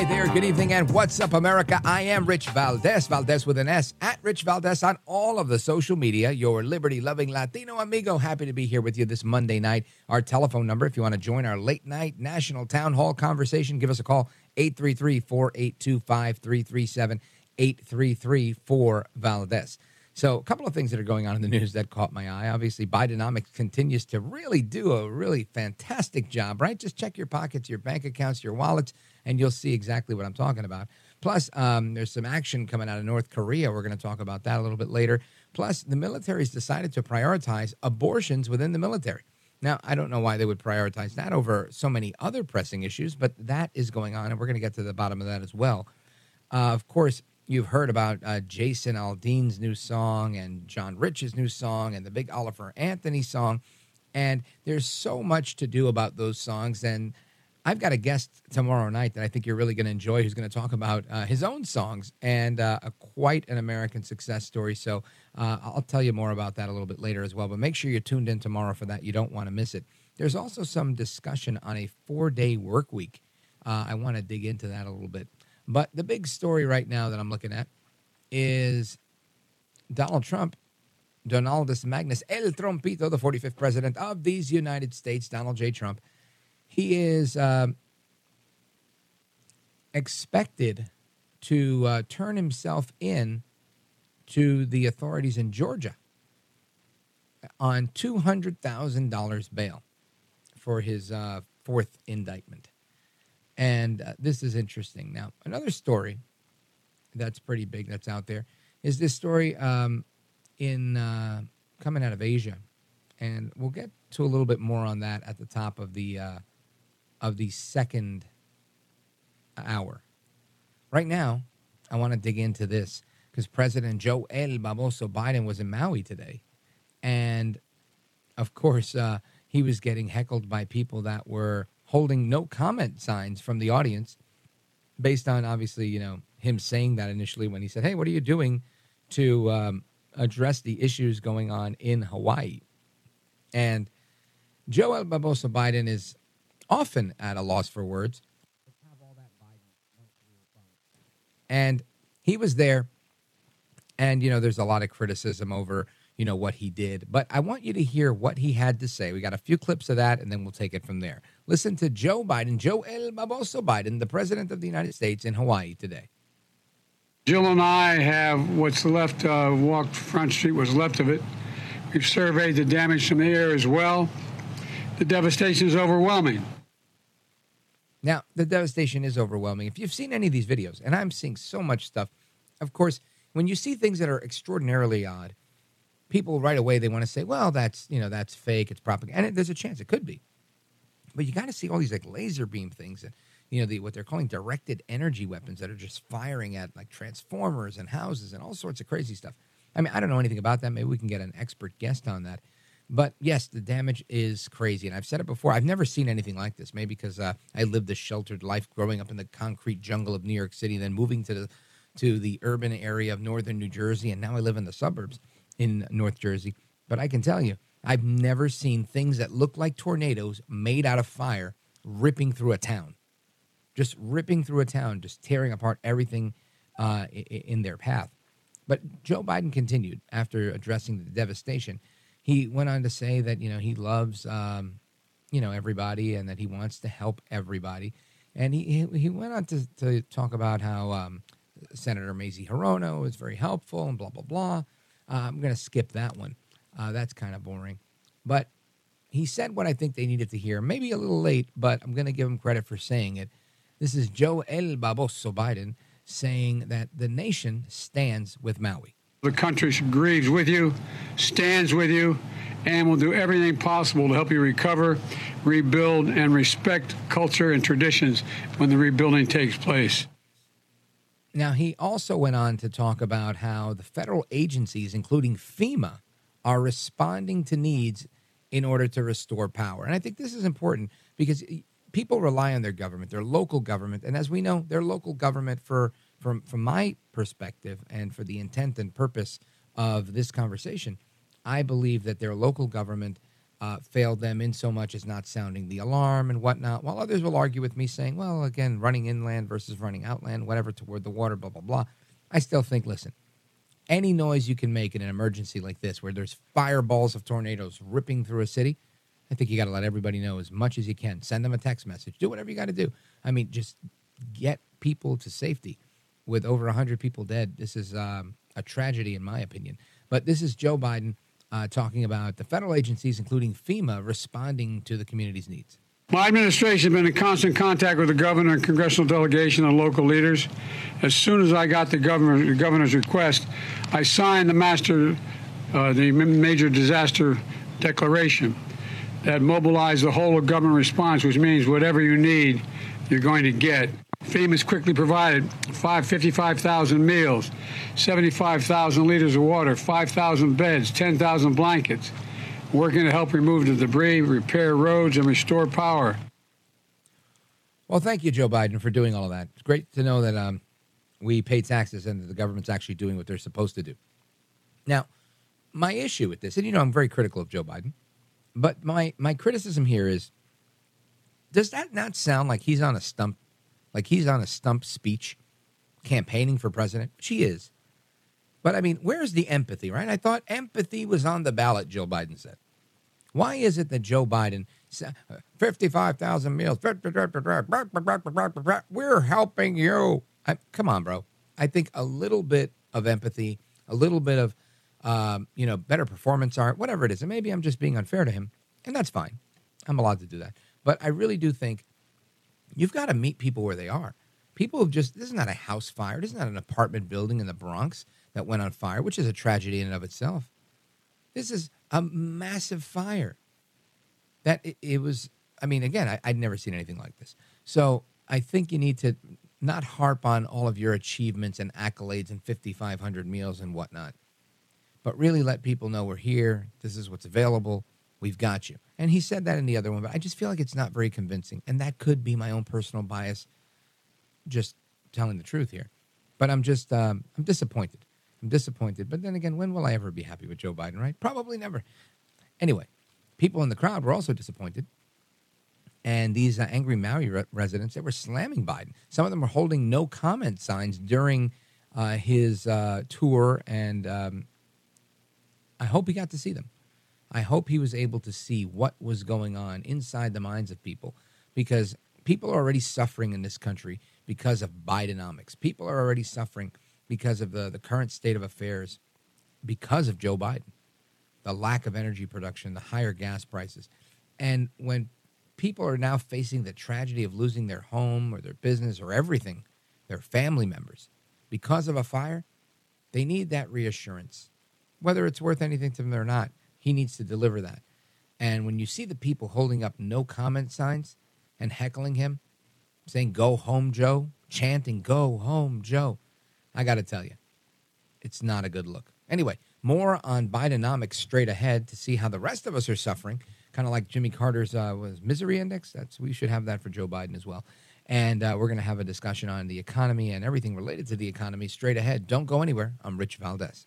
Hi there, good evening, and what's up, America? I am Rich Valdez, Valdez with an S, at Rich Valdez on all of the social media. Your liberty loving Latino amigo. Happy to be here with you this Monday night. Our telephone number, if you want to join our late night national town hall conversation, give us a call 833 482 5337 833 4 Valdez. So, a couple of things that are going on in the news that caught my eye. Obviously, Bidenomics continues to really do a really fantastic job, right? Just check your pockets, your bank accounts, your wallets, and you'll see exactly what I'm talking about. Plus, um, there's some action coming out of North Korea. We're going to talk about that a little bit later. Plus, the military's decided to prioritize abortions within the military. Now, I don't know why they would prioritize that over so many other pressing issues, but that is going on, and we're going to get to the bottom of that as well. Uh, of course, you've heard about uh, Jason Aldean's new song and John Rich's new song and the big Oliver Anthony song. And there's so much to do about those songs. And I've got a guest tomorrow night that I think you're really going to enjoy who's going to talk about uh, his own songs and uh, a, quite an American success story. So uh, I'll tell you more about that a little bit later as well. But make sure you're tuned in tomorrow for that. You don't want to miss it. There's also some discussion on a four day work week. Uh, I want to dig into that a little bit. But the big story right now that I'm looking at is Donald Trump, Donaldus Magnus, El Trompito, the 45th president of these United States, Donald J. Trump. He is um, expected to uh, turn himself in to the authorities in Georgia on $200,000 bail for his uh, fourth indictment. And uh, this is interesting. Now, another story that's pretty big that's out there is this story um, in uh, coming out of Asia, and we'll get to a little bit more on that at the top of the uh, of the second hour. Right now, I want to dig into this because President Joe El Baboso Biden was in Maui today, and of course, uh, he was getting heckled by people that were holding no comment signs from the audience based on obviously, you know, him saying that initially when he said, Hey, what are you doing to um, address the issues going on in Hawaii? And Joe Barbosa Biden is often at a loss for words. And he was there. And, you know, there's a lot of criticism over you know what he did. But I want you to hear what he had to say. We got a few clips of that, and then we'll take it from there. Listen to Joe Biden, Joe El Baboso Biden, the president of the United States in Hawaii today. Jill and I have what's left, uh, walked Front Street, was left of it. We've surveyed the damage from the air as well. The devastation is overwhelming. Now, the devastation is overwhelming. If you've seen any of these videos, and I'm seeing so much stuff, of course, when you see things that are extraordinarily odd, people right away they want to say, well, that's you know that's fake, it's propaganda, and there's a chance it could be, but you got to see all these like laser beam things and you know the what they're calling directed energy weapons that are just firing at like transformers and houses and all sorts of crazy stuff. I mean, I don't know anything about that. Maybe we can get an expert guest on that. But yes, the damage is crazy, and I've said it before. I've never seen anything like this. Maybe because uh, I lived a sheltered life growing up in the concrete jungle of New York City, then moving to the to the urban area of northern New Jersey, and now I live in the suburbs in North Jersey. But I can tell you, I've never seen things that look like tornadoes made out of fire ripping through a town. just ripping through a town, just tearing apart everything uh, in their path. But Joe Biden continued after addressing the devastation. He went on to say that you know he loves um, you know everybody and that he wants to help everybody. And he he went on to, to talk about how um, Senator Mazie Hirono is very helpful and blah blah blah. Uh, I'm going to skip that one. Uh, that's kind of boring. But he said what I think they needed to hear. Maybe a little late, but I'm going to give him credit for saying it. This is Joe El Baboso Biden saying that the nation stands with Maui. The country grieves with you, stands with you, and will do everything possible to help you recover, rebuild, and respect culture and traditions when the rebuilding takes place. Now, he also went on to talk about how the federal agencies, including FEMA, are responding to needs in order to restore power. And I think this is important because people rely on their government, their local government, and as we know, their local government for from from my perspective and for the intent and purpose of this conversation, I believe that their local government uh, failed them in so much as not sounding the alarm and whatnot. While others will argue with me, saying, "Well, again, running inland versus running outland, whatever toward the water, blah blah blah," I still think, listen, any noise you can make in an emergency like this, where there's fireballs of tornadoes ripping through a city, I think you got to let everybody know as much as you can. Send them a text message. Do whatever you got to do. I mean, just get people to safety. With over 100 people dead, this is um, a tragedy, in my opinion. But this is Joe Biden uh, talking about the federal agencies, including FEMA, responding to the community's needs. My administration has been in constant contact with the governor and congressional delegation and local leaders. As soon as I got the, governor, the governor's request, I signed the master, uh, the major disaster declaration that mobilized the whole of government response, which means whatever you need, you're going to get. FEMA's quickly provided 55,000 meals, 75,000 liters of water, 5,000 beds, 10,000 blankets working to help remove the debris, repair roads, and restore power. Well, thank you, Joe Biden, for doing all of that. It's great to know that um, we pay taxes and that the government's actually doing what they're supposed to do. Now, my issue with this, and you know, I'm very critical of Joe Biden, but my my criticism here is, does that not sound like he's on a stump, like he's on a stump speech, campaigning for president? She is. But I mean, where's the empathy, right? I thought empathy was on the ballot, Joe Biden said. Why is it that Joe Biden, 55,000 meals, we're helping you? I, come on, bro. I think a little bit of empathy, a little bit of, um, you know, better performance art, whatever it is. And maybe I'm just being unfair to him, and that's fine. I'm allowed to do that. But I really do think you've got to meet people where they are. People have just, this is not a house fire. This is not an apartment building in the Bronx that went on fire, which is a tragedy in and of itself. This is a massive fire. That it, it was, I mean, again, I, I'd never seen anything like this. So I think you need to not harp on all of your achievements and accolades and 5,500 meals and whatnot, but really let people know we're here. This is what's available. We've got you. And he said that in the other one, but I just feel like it's not very convincing. And that could be my own personal bias, just telling the truth here. But I'm just, um, I'm disappointed. I'm disappointed. But then again, when will I ever be happy with Joe Biden, right? Probably never. Anyway, people in the crowd were also disappointed. And these uh, angry Maui re- residents, they were slamming Biden. Some of them were holding no comment signs during uh, his uh, tour. And um, I hope he got to see them. I hope he was able to see what was going on inside the minds of people because people are already suffering in this country because of Bidenomics. People are already suffering because of the, the current state of affairs, because of Joe Biden, the lack of energy production, the higher gas prices. And when people are now facing the tragedy of losing their home or their business or everything, their family members, because of a fire, they need that reassurance. Whether it's worth anything to them or not, he needs to deliver that. And when you see the people holding up no comment signs and heckling him, saying, Go home, Joe, chanting, Go home, Joe, I got to tell you, it's not a good look. Anyway, more on Bidenomics straight ahead to see how the rest of us are suffering, kind of like Jimmy Carter's uh, was misery index. That's we should have that for Joe Biden as well. And uh, we're going to have a discussion on the economy and everything related to the economy straight ahead. Don't go anywhere. I'm Rich Valdez.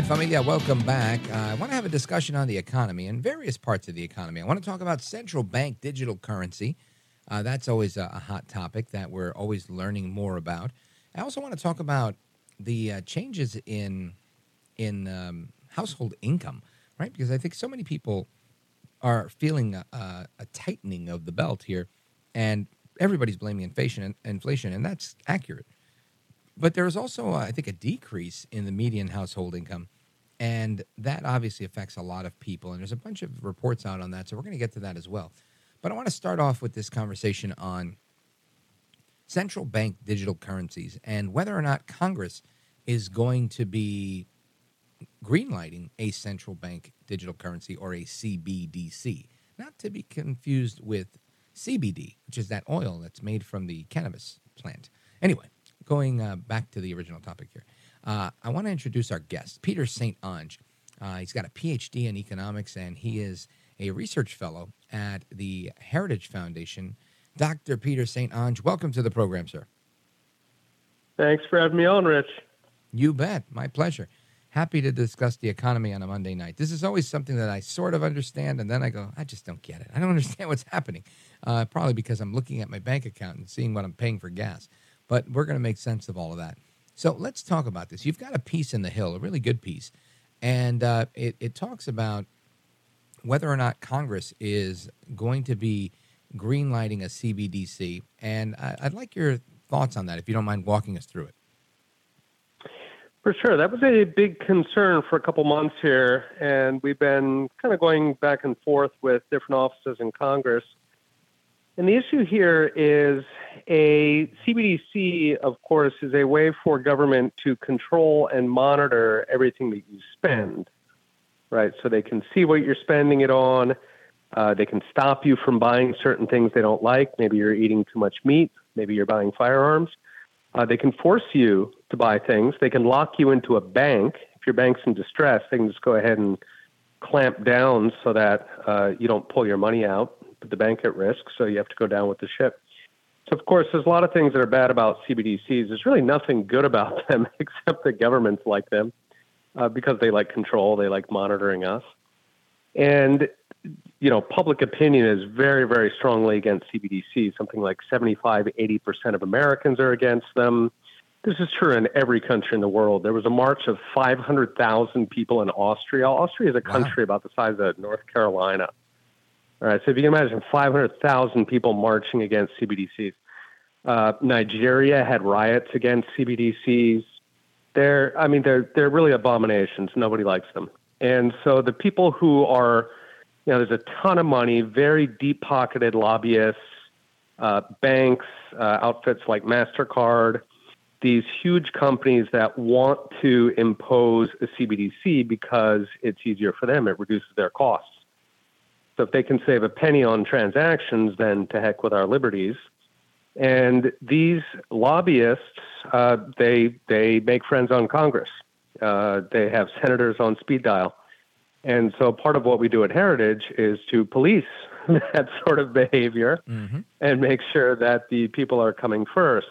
right, familia, welcome back. Uh, I want to have a discussion on the economy and various parts of the economy. I want to talk about central bank digital currency. Uh, that's always a, a hot topic that we're always learning more about. I also want to talk about the uh, changes in in um, household income, right? Because I think so many people are feeling a, a, a tightening of the belt here, and everybody's blaming inflation inflation, and that's accurate. But there is also, uh, I think, a decrease in the median household income, and that obviously affects a lot of people. And there's a bunch of reports out on that, so we're going to get to that as well. But I want to start off with this conversation on central bank digital currencies and whether or not Congress is going to be greenlighting a central bank digital currency or a CBDC, not to be confused with CBD, which is that oil that's made from the cannabis plant. Anyway, going uh, back to the original topic here, uh, I want to introduce our guest, Peter St. Onge. Uh, he's got a PhD in economics and he is a research fellow at the Heritage Foundation. Dr. Peter St. Onge, welcome to the program, sir. Thanks for having me on, Rich. You bet. My pleasure. Happy to discuss the economy on a Monday night. This is always something that I sort of understand, and then I go, I just don't get it. I don't understand what's happening. Uh, probably because I'm looking at my bank account and seeing what I'm paying for gas. But we're going to make sense of all of that. So let's talk about this. You've got a piece in the Hill, a really good piece, and uh, it, it talks about whether or not Congress is going to be greenlighting a CBDC. And I, I'd like your thoughts on that, if you don't mind walking us through it. For sure. That was a big concern for a couple months here, and we've been kind of going back and forth with different offices in Congress. And the issue here is a CBDC, of course, is a way for government to control and monitor everything that you spend, right? So they can see what you're spending it on. Uh, they can stop you from buying certain things they don't like. Maybe you're eating too much meat. Maybe you're buying firearms. Uh, they can force you to buy things. They can lock you into a bank. If your bank's in distress, they can just go ahead and clamp down so that uh, you don't pull your money out, put the bank at risk, so you have to go down with the ship. So, of course, there's a lot of things that are bad about CBDCs. There's really nothing good about them except that governments like them uh, because they like control, they like monitoring us. And you know, public opinion is very, very strongly against CBDC. Something like 75, 80% of Americans are against them. This is true in every country in the world. There was a march of 500,000 people in Austria. Austria is a country wow. about the size of North Carolina. All right, so if you can imagine 500,000 people marching against CBDCs. Uh, Nigeria had riots against CBDCs. They're, I mean, they're they're really abominations. Nobody likes them. And so the people who are you know, there's a ton of money, very deep pocketed lobbyists, uh, banks, uh, outfits like MasterCard, these huge companies that want to impose a CBDC because it's easier for them, it reduces their costs. So if they can save a penny on transactions, then to heck with our liberties. And these lobbyists, uh, they they make friends on Congress. Uh, they have senators on speed dial. And so part of what we do at Heritage is to police that sort of behavior mm-hmm. and make sure that the people are coming first.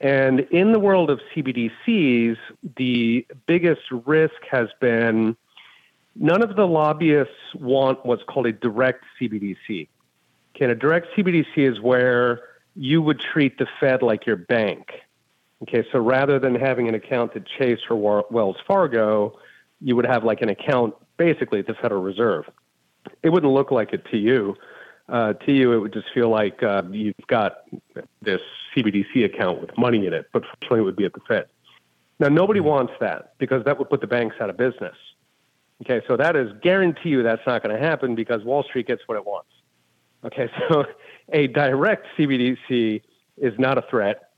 And in the world of CBDCs, the biggest risk has been none of the lobbyists want what's called a direct CBDC. Okay, and a direct CBDC is where you would treat the Fed like your bank. Okay, so rather than having an account at Chase or Wells Fargo, you would have like an account basically at the Federal Reserve. It wouldn't look like it to you. Uh, to you, it would just feel like uh, you've got this CBDC account with money in it, but fortunately, it would be at the Fed. Now, nobody wants that because that would put the banks out of business. Okay, so that is guarantee you that's not going to happen because Wall Street gets what it wants. Okay, so a direct CBDC is not a threat.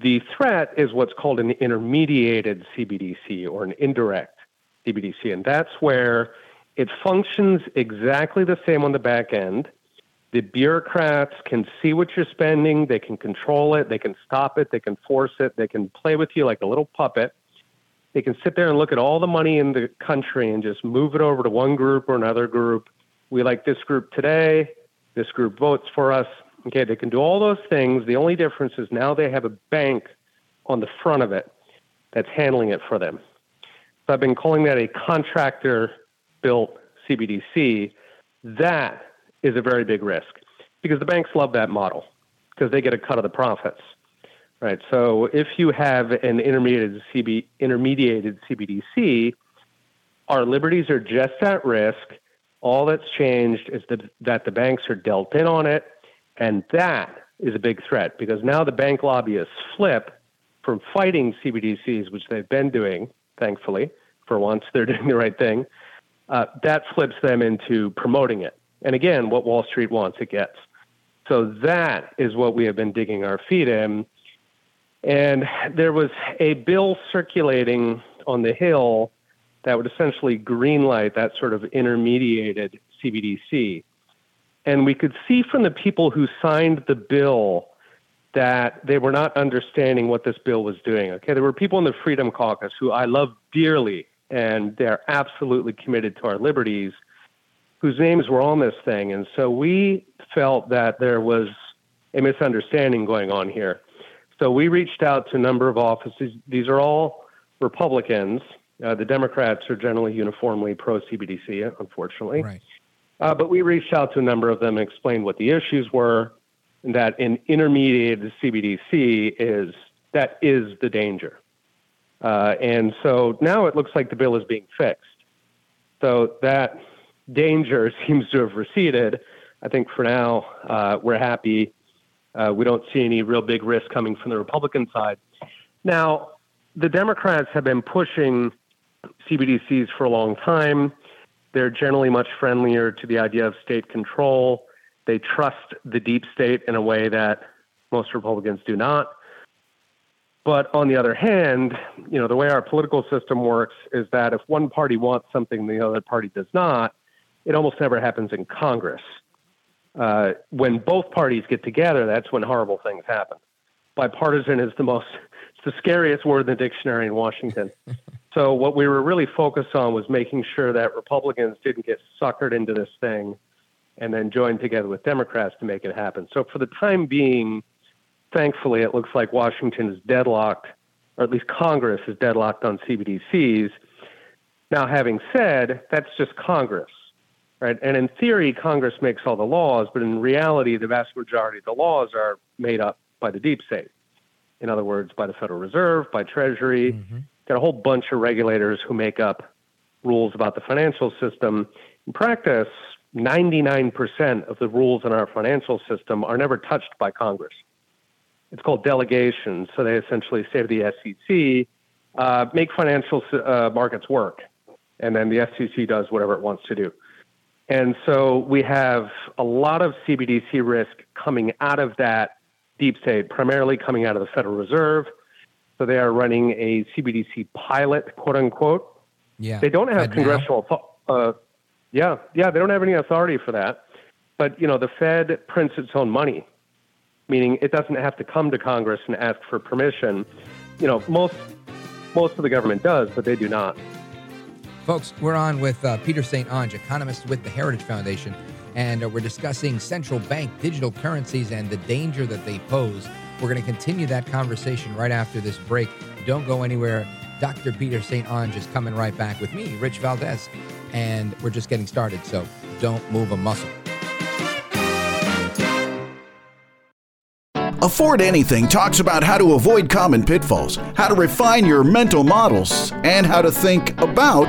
The threat is what's called an intermediated CBDC or an indirect CBDC, and that's where it functions exactly the same on the back end. The bureaucrats can see what you're spending, they can control it, they can stop it, they can force it, they can play with you like a little puppet. They can sit there and look at all the money in the country and just move it over to one group or another group. We like this group today, this group votes for us. Okay, they can do all those things. The only difference is now they have a bank on the front of it that's handling it for them. So I've been calling that a contractor built CBDC. That is a very big risk because the banks love that model because they get a cut of the profits. Right. So if you have an intermediated CB intermediated CBDC, our liberties are just at risk all that's changed is that, that the banks are dealt in on it, and that is a big threat because now the bank lobbyists flip from fighting CBDCs, which they've been doing, thankfully, for once they're doing the right thing. Uh, that flips them into promoting it. And again, what Wall Street wants, it gets. So that is what we have been digging our feet in. And there was a bill circulating on the Hill that would essentially greenlight that sort of intermediated CBDC. And we could see from the people who signed the bill that they were not understanding what this bill was doing. Okay, there were people in the Freedom Caucus who I love dearly, and they're absolutely committed to our liberties, whose names were on this thing. And so we felt that there was a misunderstanding going on here. So we reached out to a number of offices. These are all Republicans uh, the Democrats are generally uniformly pro CBDC, unfortunately. Right. Uh, but we reached out to a number of them and explained what the issues were, and that an intermediated CBDC is that is the danger. Uh, and so now it looks like the bill is being fixed. So that danger seems to have receded. I think for now uh, we're happy. Uh, we don't see any real big risk coming from the Republican side. Now, the Democrats have been pushing CBDCs for a long time. They're generally much friendlier to the idea of state control. They trust the deep state in a way that most Republicans do not. But on the other hand, you know, the way our political system works is that if one party wants something the other party does not, it almost never happens in Congress. Uh, when both parties get together, that's when horrible things happen. Bipartisan is the most, it's the scariest word in the dictionary in Washington. So what we were really focused on was making sure that Republicans didn't get suckered into this thing and then join together with Democrats to make it happen. So for the time being, thankfully, it looks like Washington is deadlocked, or at least Congress is deadlocked on CBDCs. Now, having said, that's just Congress, right? And in theory, Congress makes all the laws, but in reality, the vast majority of the laws are made up by the deep state. In other words, by the Federal Reserve, by Treasury, mm-hmm got a whole bunch of regulators who make up rules about the financial system. In practice, 99% of the rules in our financial system are never touched by Congress. It's called delegation. So they essentially say to the SEC, uh, make financial uh, markets work. And then the SEC does whatever it wants to do. And so we have a lot of CBDC risk coming out of that deep state, primarily coming out of the Federal Reserve so they are running a CBDC pilot, quote unquote. Yeah. They don't have congressional. Uh, yeah, yeah, they don't have any authority for that. But you know, the Fed prints its own money, meaning it doesn't have to come to Congress and ask for permission. You know, most most of the government does, but they do not. Folks, we're on with uh, Peter St. Onge, economist with the Heritage Foundation, and uh, we're discussing central bank digital currencies and the danger that they pose we're going to continue that conversation right after this break. Don't go anywhere. Dr. Peter St. Onge is coming right back with me, Rich Valdez, and we're just getting started, so don't move a muscle. Afford Anything talks about how to avoid common pitfalls, how to refine your mental models, and how to think about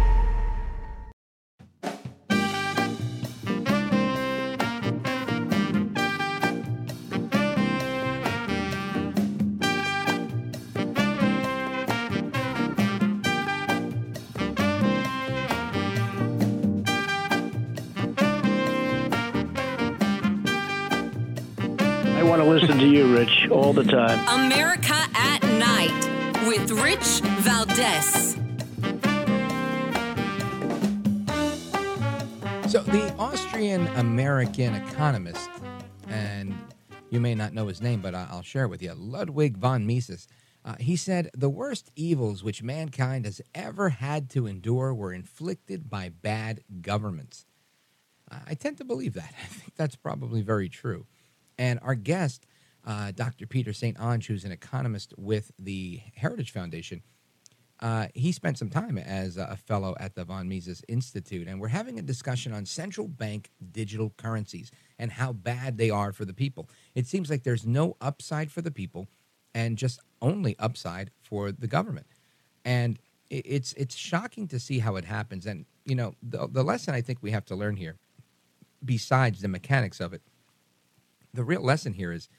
All the time. America at Night with Rich Valdez. So, the Austrian American economist, and you may not know his name, but I- I'll share with you, Ludwig von Mises, uh, he said, The worst evils which mankind has ever had to endure were inflicted by bad governments. I tend to believe that. I think that's probably very true. And our guest, uh, Dr. Peter St. Onge, who's an economist with the Heritage Foundation, uh, he spent some time as a fellow at the Von Mises Institute, and we're having a discussion on central bank digital currencies and how bad they are for the people. It seems like there's no upside for the people, and just only upside for the government. And it's it's shocking to see how it happens. And you know, the the lesson I think we have to learn here, besides the mechanics of it, the real lesson here is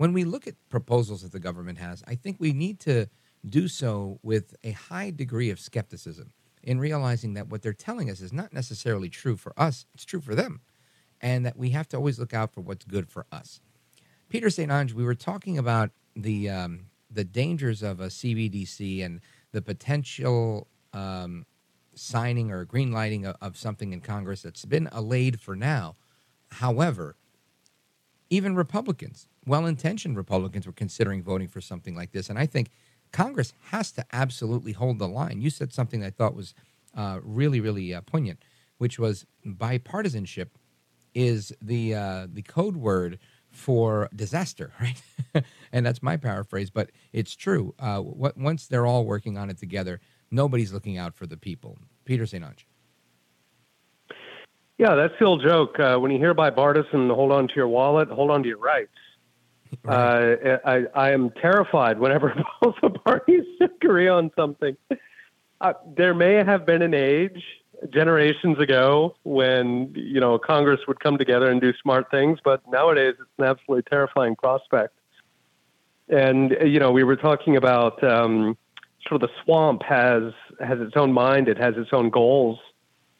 when we look at proposals that the government has, I think we need to do so with a high degree of skepticism in realizing that what they're telling us is not necessarily true for us, it's true for them, and that we have to always look out for what's good for us. Peter St. Onge, we were talking about the um, the dangers of a CBDC and the potential um, signing or green lighting of, of something in Congress that's been allayed for now. However, even Republicans, well intentioned Republicans, were considering voting for something like this. And I think Congress has to absolutely hold the line. You said something I thought was uh, really, really uh, poignant, which was bipartisanship is the uh, the code word for disaster, right? and that's my paraphrase, but it's true. Uh, what, once they're all working on it together, nobody's looking out for the people. Peter St. Onge. Yeah, that's the old joke. Uh, when you hear bipartisan, hold on to your wallet, hold on to your rights. Uh, I, I am terrified whenever both the parties agree on something. Uh, there may have been an age generations ago when you know Congress would come together and do smart things, but nowadays it's an absolutely terrifying prospect. And you know, we were talking about um, sort of the swamp has has its own mind, it has its own goals,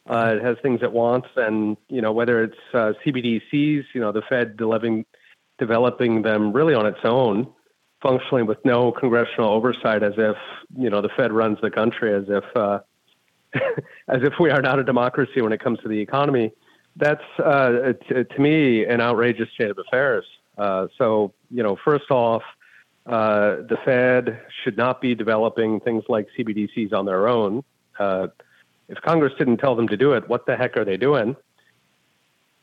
uh, it has things it wants, and you know whether it's uh, CBDCs, you know, the Fed developing developing them really on its own, functionally with no congressional oversight, as if you know the Fed runs the country, as if uh, as if we are not a democracy when it comes to the economy. That's uh, t- to me an outrageous state of affairs. Uh, so you know, first off, uh, the Fed should not be developing things like CBDCs on their own. Uh, if Congress didn't tell them to do it, what the heck are they doing?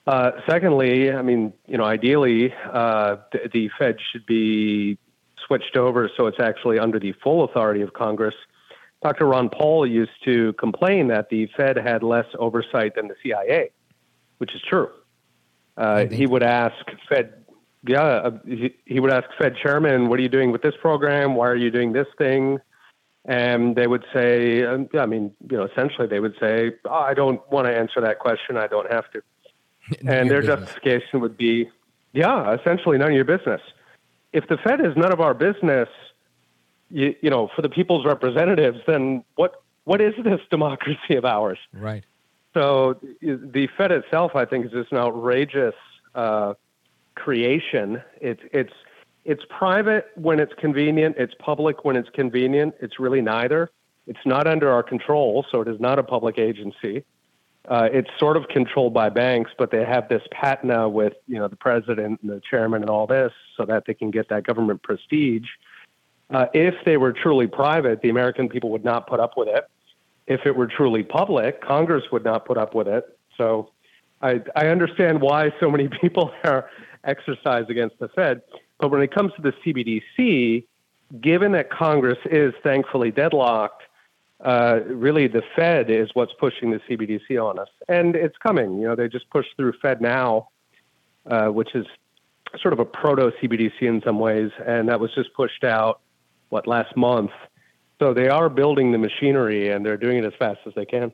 Uh, secondly, I mean, you know, ideally, uh, the, the Fed should be switched over so it's actually under the full authority of Congress. Dr. Ron Paul used to complain that the Fed had less oversight than the CIA, which is true. Uh, he would ask Fed, yeah, uh, he, he would ask Fed chairman, "What are you doing with this program? Why are you doing this thing?" And they would say, um, I mean, you know, essentially they would say, oh, "I don't want to answer that question. I don't have to." And their business. justification would be, yeah, essentially none of your business. If the Fed is none of our business, you, you know, for the people's representatives, then what what is this democracy of ours? Right. So the Fed itself, I think, is just an outrageous uh, creation. It's it's it's private when it's convenient. It's public when it's convenient. It's really neither. It's not under our control, so it is not a public agency. Uh, it's sort of controlled by banks, but they have this patina with you know the president and the chairman and all this, so that they can get that government prestige. Uh, if they were truly private, the American people would not put up with it. If it were truly public, Congress would not put up with it. So I, I understand why so many people are exercised against the Fed. But when it comes to the CBDC, given that Congress is thankfully deadlocked, uh, really the Fed is what's pushing the CBDC on us, and it's coming. You know, they just pushed through FedNow, uh, which is sort of a proto CBDC in some ways, and that was just pushed out what last month. So they are building the machinery, and they're doing it as fast as they can.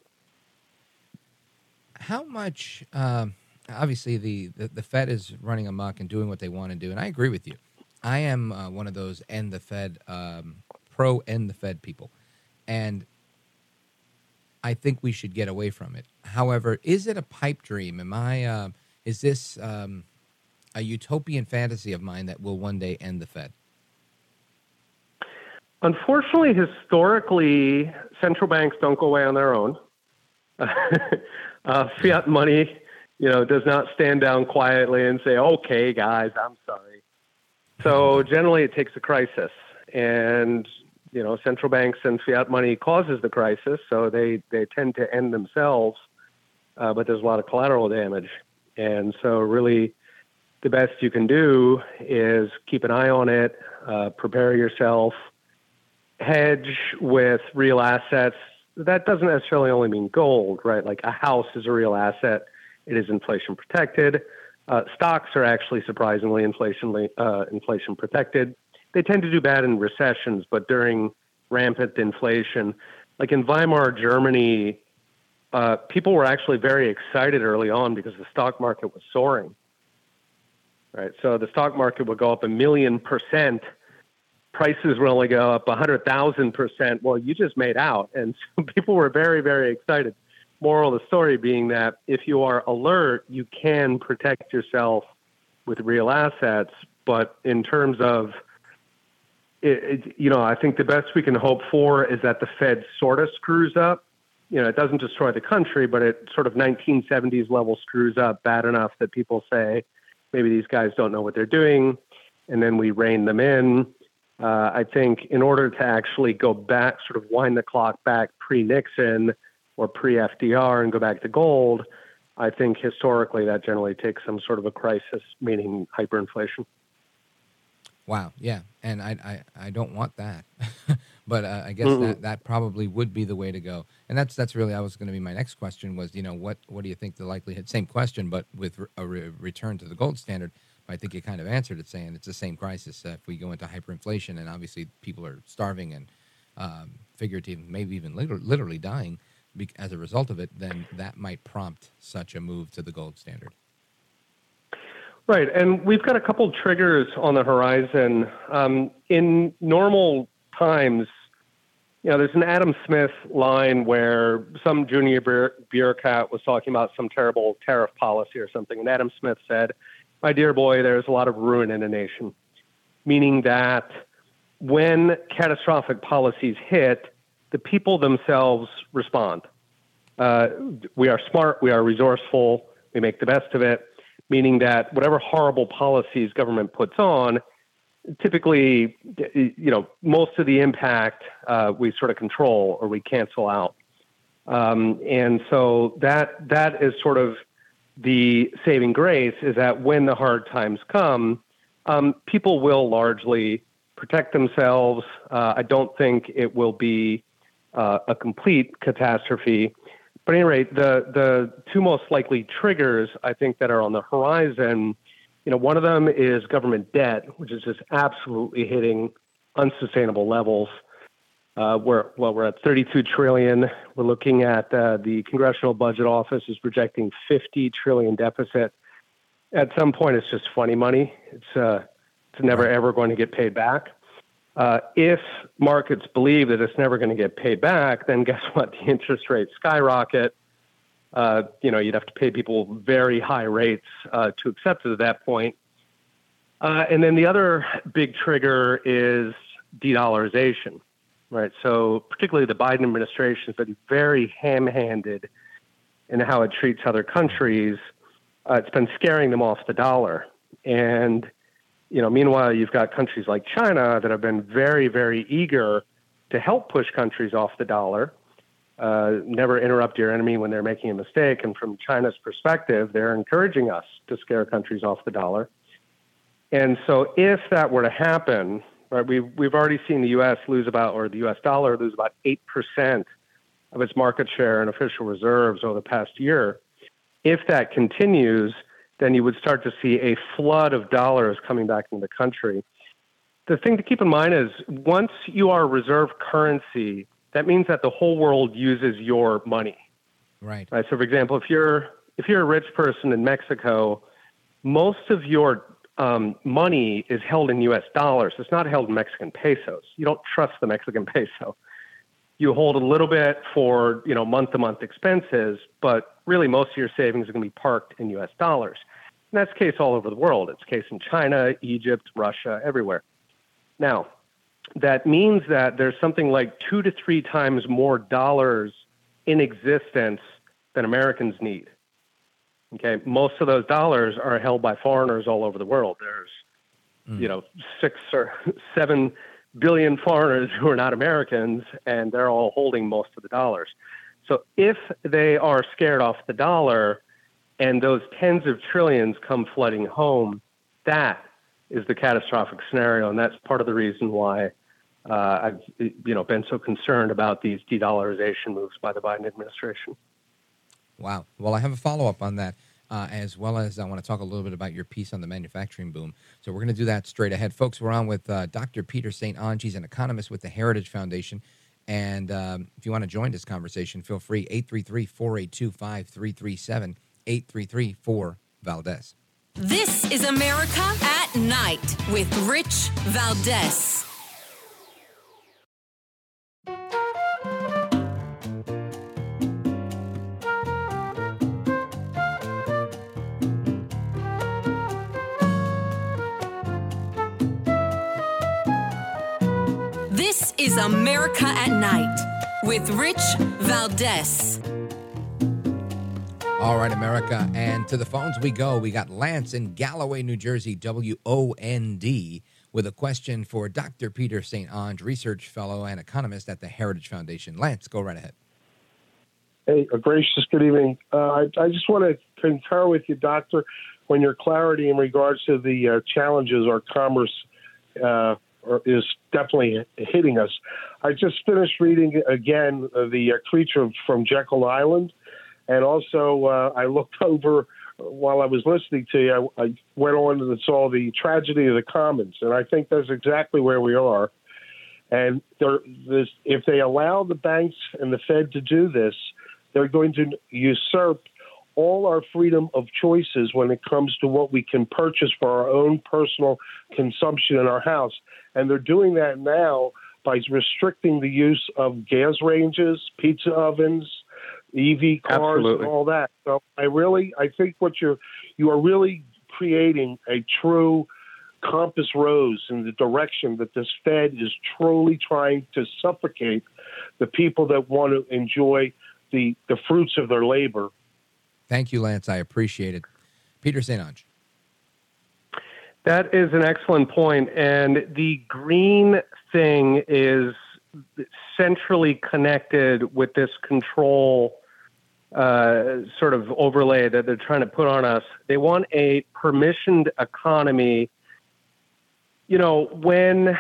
How much? Um, obviously, the, the the Fed is running amok and doing what they want to do, and I agree with you. I am uh, one of those end the Fed um, pro end the Fed people, and I think we should get away from it. However, is it a pipe dream? Am I? Uh, is this um, a utopian fantasy of mine that will one day end the Fed? Unfortunately, historically, central banks don't go away on their own. uh, fiat money, you know, does not stand down quietly and say, "Okay, guys, I'm sorry." So generally, it takes a crisis, and you know, central banks and fiat money causes the crisis, so they they tend to end themselves. Uh, but there's a lot of collateral damage, and so really, the best you can do is keep an eye on it, uh, prepare yourself, hedge with real assets. That doesn't necessarily only mean gold, right? Like a house is a real asset; it is inflation protected. Uh, stocks are actually surprisingly inflation uh, inflation protected. They tend to do bad in recessions, but during rampant inflation, like in Weimar Germany, uh, people were actually very excited early on because the stock market was soaring. Right, so the stock market would go up a million percent. Prices will only go up a hundred thousand percent. Well, you just made out, and so people were very, very excited moral of the story being that if you are alert, you can protect yourself with real assets. But in terms of, it, it, you know, I think the best we can hope for is that the Fed sort of screws up. You know, it doesn't destroy the country, but it sort of 1970s level screws up bad enough that people say maybe these guys don't know what they're doing, and then we rein them in. Uh, I think in order to actually go back, sort of wind the clock back pre Nixon, or pre FDR and go back to gold, I think historically that generally takes some sort of a crisis, meaning hyperinflation. Wow, yeah, and I I, I don't want that, but uh, I guess mm-hmm. that that probably would be the way to go. And that's that's really I was going to be my next question was you know what what do you think the likelihood? Same question, but with a re- return to the gold standard. I think you kind of answered it saying it's the same crisis. Uh, if we go into hyperinflation and obviously people are starving and um, figurative, maybe even literally dying, as a result of it, then that might prompt such a move to the gold standard. Right, and we've got a couple triggers on the horizon. Um, in normal times, you know, there's an Adam Smith line where some junior bureaucrat was talking about some terrible tariff policy or something, and Adam Smith said, "My dear boy, there's a lot of ruin in a nation," meaning that when catastrophic policies hit, the people themselves respond. Uh, we are smart, we are resourceful, we make the best of it, meaning that whatever horrible policies government puts on, typically, you know, most of the impact uh, we sort of control or we cancel out. Um, and so that that is sort of the saving grace is that when the hard times come, um, people will largely protect themselves. Uh, I don't think it will be uh, a complete catastrophe. But at any rate, the, the two most likely triggers I think that are on the horizon, you know, one of them is government debt, which is just absolutely hitting unsustainable levels. Uh, we're well, we're at 32 trillion. We're looking at uh, the Congressional Budget Office is projecting 50 trillion deficit. At some point, it's just funny money. It's uh, it's never ever going to get paid back. Uh, if markets believe that it's never going to get paid back, then guess what? The interest rates skyrocket. Uh, you know, you'd have to pay people very high rates uh, to accept it at that point. Uh, and then the other big trigger is de-dollarization, right? So particularly the Biden administration has been very ham-handed in how it treats other countries. Uh, it's been scaring them off the dollar, and you know, meanwhile, you've got countries like China that have been very, very eager to help push countries off the dollar. Uh, never interrupt your enemy when they're making a mistake. And from China's perspective, they're encouraging us to scare countries off the dollar. And so if that were to happen, right, we've, we've already seen the U.S. lose about, or the U.S. dollar lose about 8% of its market share in official reserves over the past year. If that continues, then you would start to see a flood of dollars coming back into the country. The thing to keep in mind is once you are a reserve currency, that means that the whole world uses your money. Right. Right. So, for example, if you're if you're a rich person in Mexico, most of your um, money is held in U.S. dollars. It's not held in Mexican pesos. You don't trust the Mexican peso. You hold a little bit for you know month to month expenses, but really most of your savings are going to be parked in U.S. dollars. And that's the case all over the world. It's the case in China, Egypt, Russia, everywhere. Now, that means that there's something like two to three times more dollars in existence than Americans need. Okay, most of those dollars are held by foreigners all over the world. There's, mm. you know, six or seven billion foreigners who are not Americans, and they're all holding most of the dollars. So if they are scared off the dollar, and those tens of trillions come flooding home, that is the catastrophic scenario, and that's part of the reason why uh, I've you know been so concerned about these de-dollarization moves by the Biden administration. Wow. Well, I have a follow up on that. Uh, as well as I want to talk a little bit about your piece on the manufacturing boom. So we're going to do that straight ahead. Folks, we're on with uh, Dr. Peter St. Onge. He's an economist with the Heritage Foundation. And um, if you want to join this conversation, feel free, 833 482 5337, 833 4 Valdez. This is America at Night with Rich Valdez. Is America at Night with Rich Valdez. All right, America. And to the phones we go. We got Lance in Galloway, New Jersey, W O N D, with a question for Dr. Peter St. Onge, research fellow and economist at the Heritage Foundation. Lance, go right ahead. Hey, a gracious good evening. Uh, I, I, just want to concur with you, Doctor, when your clarity in regards to the uh, challenges our commerce uh, is definitely hitting us. I just finished reading again uh, the uh, creature from Jekyll Island, and also uh, I looked over while I was listening to you. I, I went on and saw the tragedy of the commons, and I think that's exactly where we are. And this, if they allow the banks and the Fed to do this, they're going to usurp all our freedom of choices when it comes to what we can purchase for our own personal consumption in our house. And they're doing that now by restricting the use of gas ranges, pizza ovens, EV cars, Absolutely. and all that. So I really, I think what you're, you are really creating a true compass rose in the direction that this Fed is truly trying to suffocate the people that want to enjoy the, the fruits of their labor Thank you, Lance. I appreciate it. Peter St. Onge. That is an excellent point. And the green thing is centrally connected with this control uh, sort of overlay that they're trying to put on us. They want a permissioned economy. You know, when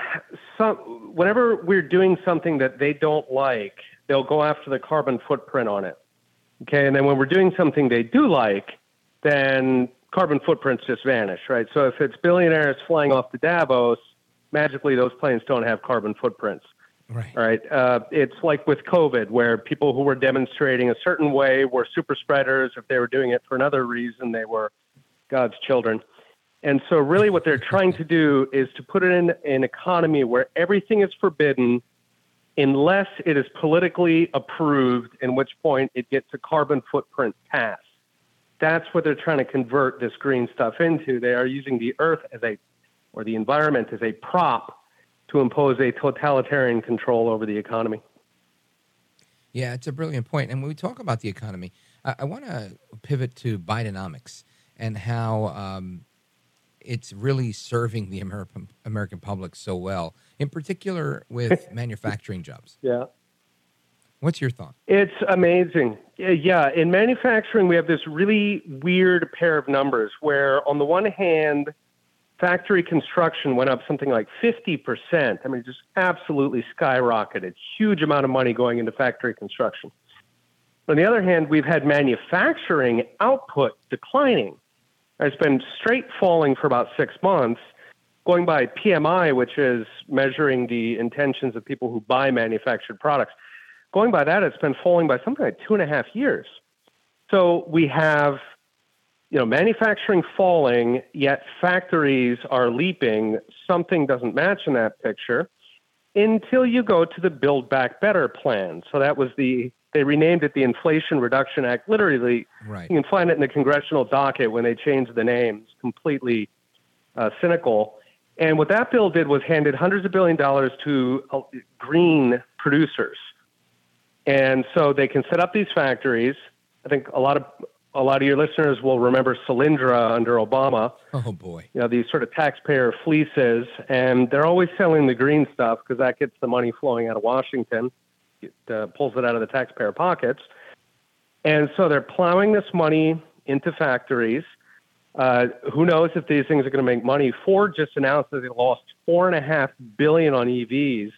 some, whenever we're doing something that they don't like, they'll go after the carbon footprint on it. Okay, and then when we're doing something they do like, then carbon footprints just vanish, right? So if it's billionaires flying off to Davos, magically those planes don't have carbon footprints. Right. Right. Uh, it's like with COVID, where people who were demonstrating a certain way were super spreaders. If they were doing it for another reason, they were God's children. And so, really, what they're trying to do is to put it in an economy where everything is forbidden unless it is politically approved, in which point it gets a carbon footprint pass. That's what they're trying to convert this green stuff into. They are using the earth as a, or the environment as a prop to impose a totalitarian control over the economy. Yeah, it's a brilliant point. And when we talk about the economy, I, I want to pivot to Bidenomics and how um, it's really serving the American American public so well, in particular with manufacturing jobs. Yeah. What's your thought? It's amazing. Yeah, in manufacturing, we have this really weird pair of numbers where, on the one hand, factory construction went up something like 50%. I mean, just absolutely skyrocketed. Huge amount of money going into factory construction. On the other hand, we've had manufacturing output declining. It's been straight falling for about six months. Going by PMI, which is measuring the intentions of people who buy manufactured products, going by that, it's been falling by something like two and a half years. So we have, you know, manufacturing falling, yet factories are leaping. Something doesn't match in that picture until you go to the Build Back Better plan. So that was the they renamed it the Inflation Reduction Act. Literally, right. you can find it in the congressional docket when they changed the names. Completely uh, cynical. And what that bill did was handed hundreds of billion dollars to uh, green producers, and so they can set up these factories. I think a lot of a lot of your listeners will remember Solyndra under Obama. Oh boy! You know these sort of taxpayer fleeces, and they're always selling the green stuff because that gets the money flowing out of Washington uh, pulls it out of the taxpayer pockets. And so they're plowing this money into factories. Uh, who knows if these things are going to make money? Ford just announced that they lost four and a half billion on EVs.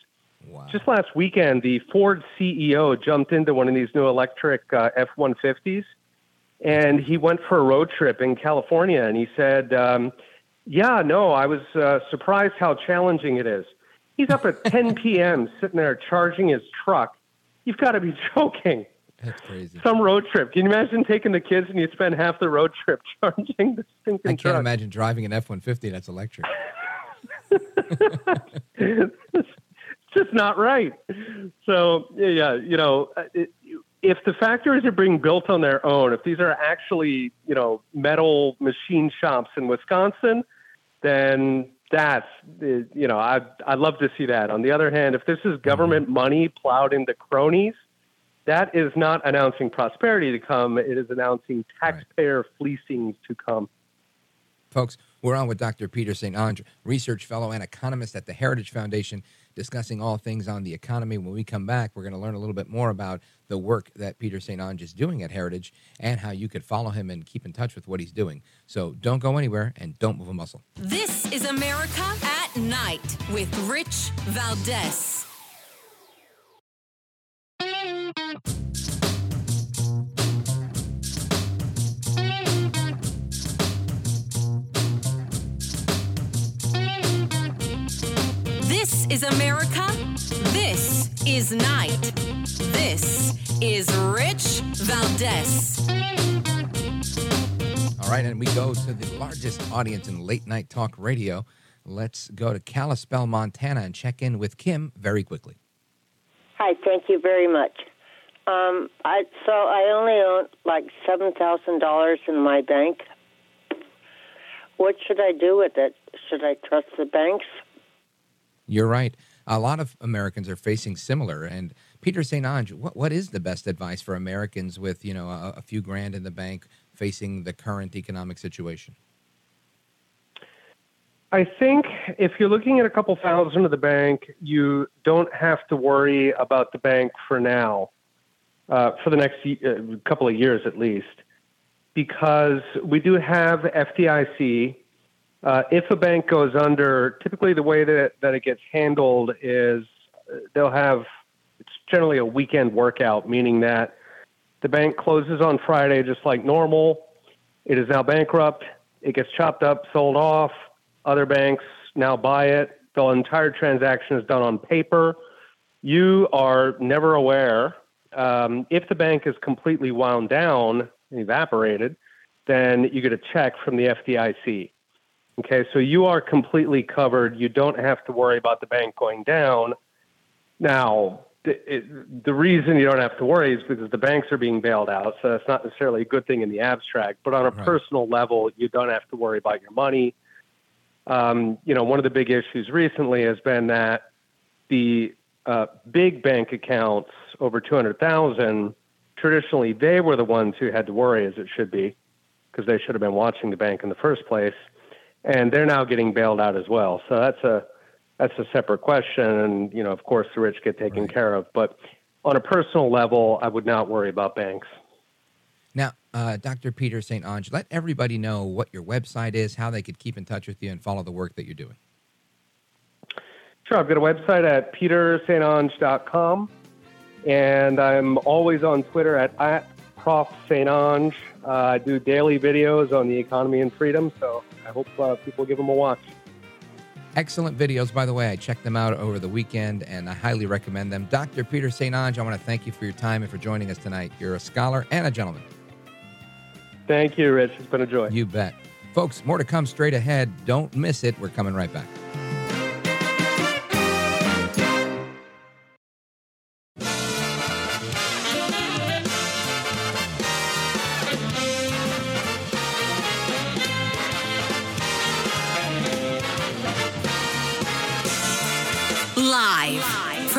Wow. Just last weekend, the Ford CEO jumped into one of these new electric uh, F-150s, and he went for a road trip in California. And he said, um, "Yeah, no, I was uh, surprised how challenging it is." He's up at 10 p.m. sitting there charging his truck. You've got to be joking. That's crazy. Some road trip. Can you imagine taking the kids and you spend half the road trip charging the stinking truck? I can't truck? imagine driving an F one fifty that's electric. it's just not right. So yeah, you know, it, if the factories are being built on their own, if these are actually you know metal machine shops in Wisconsin, then that's you know I I'd love to see that. On the other hand, if this is government mm-hmm. money plowed into cronies, that is not announcing prosperity to come. It is announcing taxpayer right. fleecing to come. Folks, we're on with Dr. Peter St. Onge, research fellow and economist at the Heritage Foundation, discussing all things on the economy. When we come back, we're going to learn a little bit more about the work that Peter St. Onge is doing at Heritage and how you could follow him and keep in touch with what he's doing. So don't go anywhere and don't move a muscle. This is America at Night with Rich Valdez. This is America. This is Night. This is Rich Valdez. All right, and we go to the largest audience in late night talk radio. Let's go to Kalispell, Montana, and check in with Kim very quickly. Hi, thank you very much. Um, I so I only own like seven thousand dollars in my bank. What should I do with it? Should I trust the banks? You're right. A lot of Americans are facing similar. And Peter St. Onge, what, what is the best advice for Americans with, you know, a, a few grand in the bank facing the current economic situation? I think if you're looking at a couple thousand of the bank, you don't have to worry about the bank for now, uh, for the next uh, couple of years at least, because we do have FDIC uh, if a bank goes under, typically the way that, that it gets handled is uh, they'll have, it's generally a weekend workout, meaning that the bank closes on Friday just like normal. It is now bankrupt. It gets chopped up, sold off. Other banks now buy it. The entire transaction is done on paper. You are never aware. Um, if the bank is completely wound down and evaporated, then you get a check from the FDIC. Okay, so you are completely covered. You don't have to worry about the bank going down. Now, it, the reason you don't have to worry is because the banks are being bailed out. So that's not necessarily a good thing in the abstract. But on a right. personal level, you don't have to worry about your money. Um, you know, one of the big issues recently has been that the uh, big bank accounts over 200,000, traditionally they were the ones who had to worry, as it should be, because they should have been watching the bank in the first place and they're now getting bailed out as well. So that's a that's a separate question, and you know, of course, the rich get taken right. care of. But on a personal level, I would not worry about banks. Now, uh, Dr. Peter St. Onge, let everybody know what your website is, how they could keep in touch with you and follow the work that you're doing. Sure. I've got a website at petersaintonge.com, and I'm always on Twitter at, at Prof. St. Onge. Uh, I do daily videos on the economy and freedom, so I hope uh, people give them a watch. Excellent videos, by the way. I checked them out over the weekend and I highly recommend them. Dr. Peter St. Onge, I want to thank you for your time and for joining us tonight. You're a scholar and a gentleman. Thank you, Rich. It's been a joy. You bet. Folks, more to come straight ahead. Don't miss it. We're coming right back.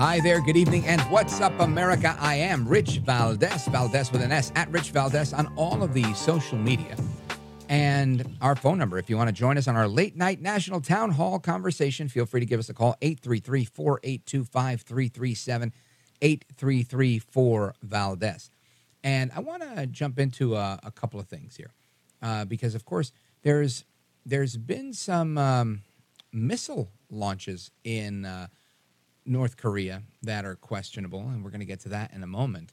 Hi there, good evening, and what's up, America? I am Rich Valdez, Valdez with an S, at Rich Valdez on all of the social media. And our phone number, if you want to join us on our late night national town hall conversation, feel free to give us a call 833 482 5337 8334 Valdez. And I want to jump into a, a, couple of things here uh, because, of course, there's there's been some um, missile launches in. Uh, North Korea that are questionable, and we're going to get to that in a moment.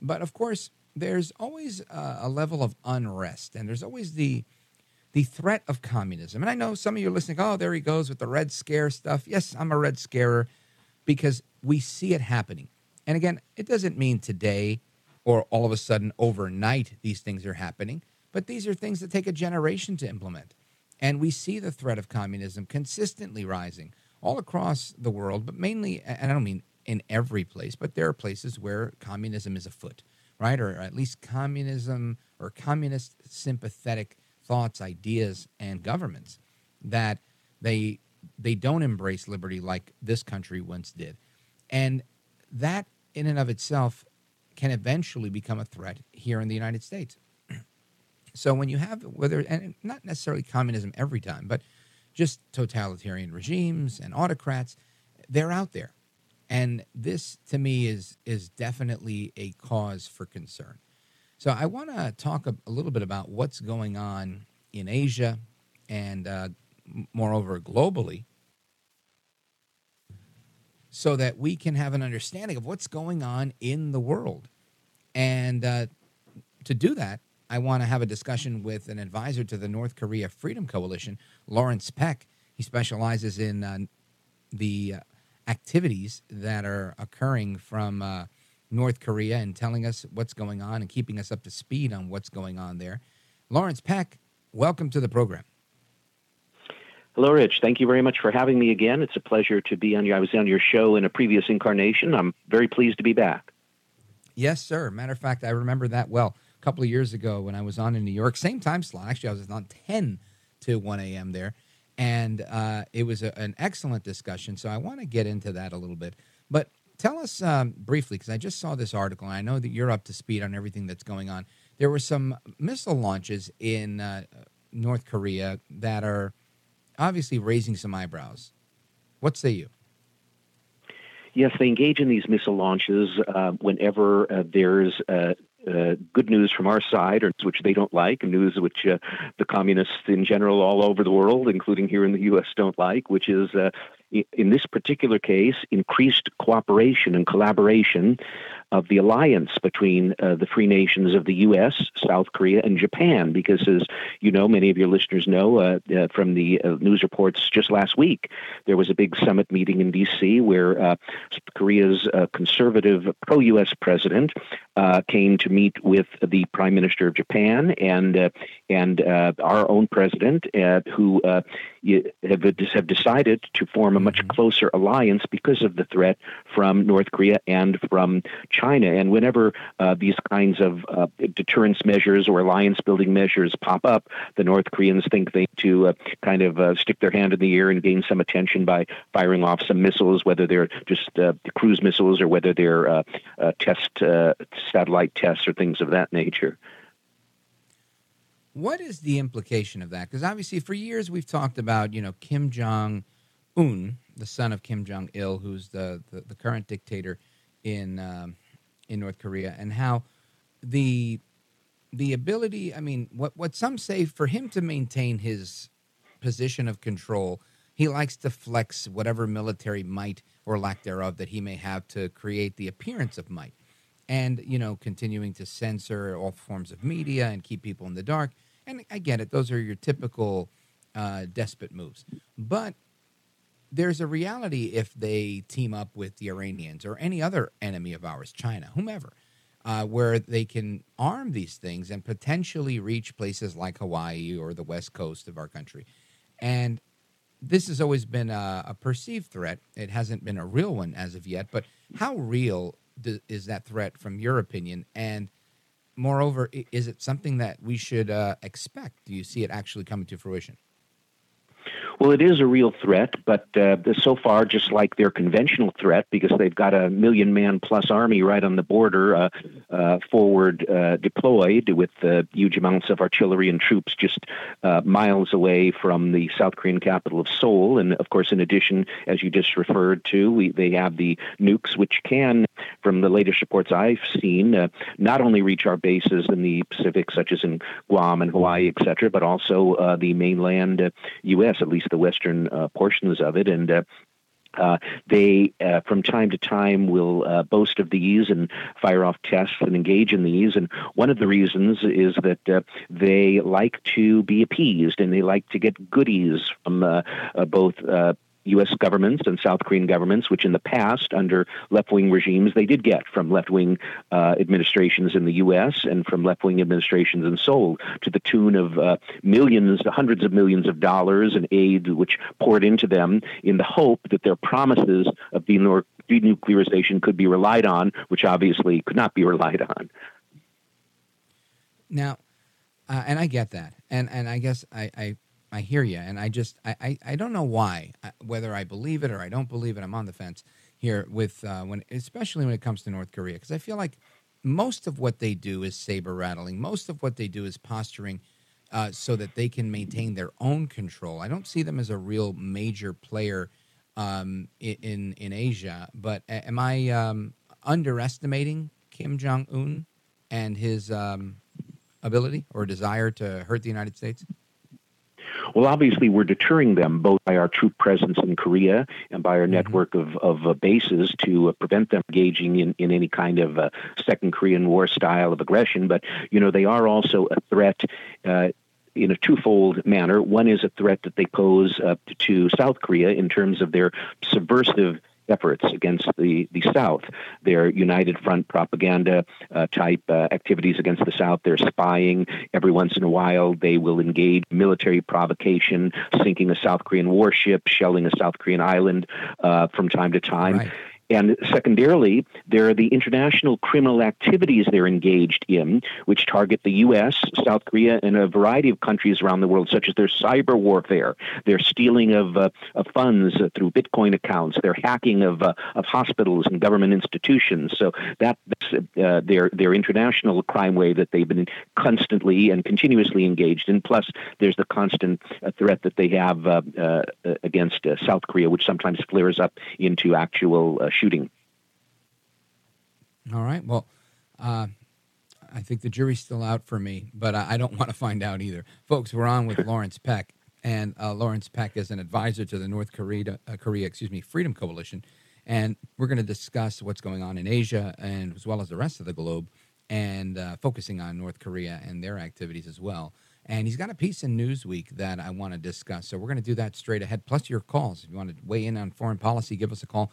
But of course, there's always a, a level of unrest, and there's always the the threat of communism. And I know some of you are listening, oh, there he goes with the Red Scare stuff. Yes, I'm a Red Scarer because we see it happening. And again, it doesn't mean today or all of a sudden overnight these things are happening, but these are things that take a generation to implement. And we see the threat of communism consistently rising all across the world, but mainly, and I don't mean in every place, but there are places where communism is afoot, right? Or at least communism or communist sympathetic thoughts, ideas, and governments that they they don't embrace liberty like this country once did. And that in and of itself can eventually become a threat here in the United States. so when you have whether and not necessarily communism every time, but just totalitarian regimes and autocrats. They're out there. And this, to me, is, is definitely a cause for concern. So I want to talk a, a, little bit about what's going on in Asia and, uh, moreover, globally, so that we can have an understanding of what's going on in the world. And uh, to do that, I want to have a discussion with an advisor to the North Korea Freedom Coalition, Lawrence Peck. He specializes in uh, the uh, activities that are occurring from uh, North Korea and telling us what's going on and keeping us up to speed on what's going on there. Lawrence Peck, welcome to the program. Hello, Rich. Thank you very much for having me again. It's a pleasure to be on your. I was on your show in a previous incarnation. I'm very pleased to be back. Yes, sir. Matter of fact, I remember that well couple of years ago when I was on in New York, same time slot. Actually, I was on 10 to 1 a.m. there. And uh, it was a, an excellent discussion. So I want to get into that a little bit. But tell us um, briefly, because I just saw this article, and I know that you're up to speed on everything that's going on. There were some missile launches in uh, North Korea that are obviously raising some eyebrows. What say you? Yes, they engage in these missile launches uh, whenever uh, there's uh, uh, good news from our side, or which they don't like, news which uh, the communists in general all over the world, including here in the U.S., don't like, which is, uh, in this particular case, increased cooperation and collaboration of the alliance between uh, the free nations of the U.S., South Korea, and Japan. Because, as you know, many of your listeners know uh, uh, from the uh, news reports just last week, there was a big summit meeting in D.C. where uh, Korea's uh, conservative pro U.S. president came to meet with the Prime Minister of Japan and and our own president, who have, have decided to form a much mm-hmm. closer alliance because of the threat from North Korea and from China. And whenever uh, these kinds of uh, deterrence measures or alliance building measures pop up, the North Koreans think they to uh, kind of uh, stick their hand in the air and gain some attention by firing off some missiles, whether they're just uh, cruise missiles or whether they're test satellite tests or things of that nature. What is the implication of that? Because obviously, for years we've talked about you know Kim Jong Un, the son of Kim Jong Il, who's the, the, the current dictator in um, in North Korea, and how the the ability. I mean, what what some say for him to maintain his position of control, he likes to flex whatever military might or lack thereof that he may have to create the appearance of might, and you know, continuing to censor all forms of media and keep people in the dark and I get it; those are your typical uh, despot moves. But there's a reality if they team up with the Iranians or any other enemy of ours, China, whomever, uh, where they can arm these things and potentially reach places like Hawaii or the west coast of our country. And this has always been a, a perceived threat. It hasn't been a real one as of yet. But how real do, is that threat, from your opinion? And moreover, is it something that we should uh, expect? Do you see it actually coming to fruition? Well, it is a real threat, but uh, so far, just like their conventional threat, because they've got a million man plus army right on the border, uh, uh, forward uh, deployed with huge amounts of artillery and troops just uh, miles away from the South Korean capital of Seoul. And of course, in addition, as you just referred to, we, they have the nukes, which can, from the latest reports I've seen, uh, not only reach our bases in the Pacific, such as in Guam and Hawaii, etc., but also the mainland U.S., at least the western uh, portions of it, and uh, uh, they, uh, from time to time, will uh, boast of these and fire off tests and engage in these. And one of the reasons is that uh, they like to be appeased and they like to get goodies from both U.S. governments and South Korean governments, which in the past, under left wing regimes, they did get from left wing uh, administrations in the U.S. and from left wing administrations in Seoul to the tune of uh, millions, hundreds of millions of dollars in aid, which poured into them in the hope that their promises of denuclearization could be relied on, which obviously could not be relied on. Now, uh, and I get that, and and I guess I, I I hear you, and I just I, I, I don't know why, whether I believe it or I don't believe it. I'm on the fence here with uh, when, especially when it comes to North Korea, because I feel like most of what they do is saber rattling. Most of what they do is posturing uh, so that they can maintain their own control. I don't see them as a real major player um, in in Asia. But am I um, underestimating Kim Jong Un and his um, ability or desire to hurt the United States? Well, obviously, we're deterring them both by our troop presence in Korea and by our mm-hmm. network of, of uh, bases to uh, prevent them engaging in, in any kind of uh, second Korean War style of aggression. But, you know, they are also a threat. Uh, in a twofold manner. One is a threat that they pose uh, to South Korea in terms of their subversive efforts against the, the South. Their United Front propaganda uh, type uh, activities against the South. They're spying. Every once in a while, they will engage military provocation, sinking a South Korean warship, shelling a South Korean island uh, from time to time. Right. And secondarily, there are the international criminal activities they're engaged in, which target the U.S., South Korea, and a variety of countries around the world, such as their cyber warfare, their stealing of, uh, of funds uh, through Bitcoin accounts, their hacking of, uh, of hospitals and government institutions. So that, uh, their, their international crime wave that they've been constantly and continuously engaged in. Plus, there's the constant uh, threat that they have uh, against South Korea, which sometimes flares up into actual shooting. All right. Well, uh, I think the jury's still out for me, but I, I don't want to find out either. Folks, we're on with Lawrence Peck, and uh, Lawrence Peck is an advisor to the North Korea, uh, Korea, excuse me, Freedom Coalition, and we're going to discuss what's going on in Asia and as well as the rest of the globe, and uh, focusing on North Korea and their activities as well. And he's got a piece in Newsweek that I want to discuss. So we're going to do that straight ahead. Plus your calls. If you want to weigh in on foreign policy, give us a call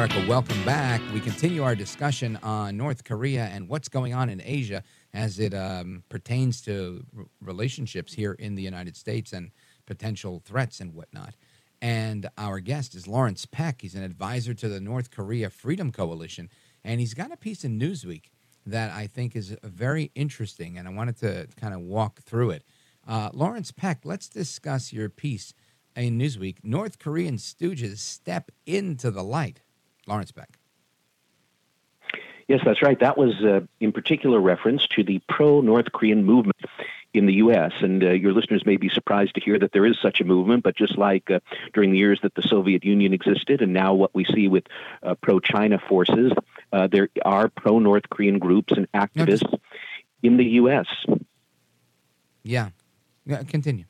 America, welcome back. We continue our discussion on North Korea and what's going on in Asia as it um, pertains to r- relationships here in the United States and potential threats and whatnot. And our guest is Lawrence Peck. He's an advisor to the North Korea Freedom Coalition, and he's got a piece in Newsweek that I think is very interesting, and I wanted to kind of walk through it. Uh, Lawrence Peck, let's discuss your piece in Newsweek. North Korean stooges step into the light. Lawrence Peck. Yes, that's right. That was uh, in particular reference to the pro North Korean movement in the U.S. And uh, your listeners may be surprised to hear that there is such a movement, but just like uh, during the years that the Soviet Union existed, and now what we see with uh, pro China forces, uh, there are pro North Korean groups and activists in the U.S. Yeah. yeah continue.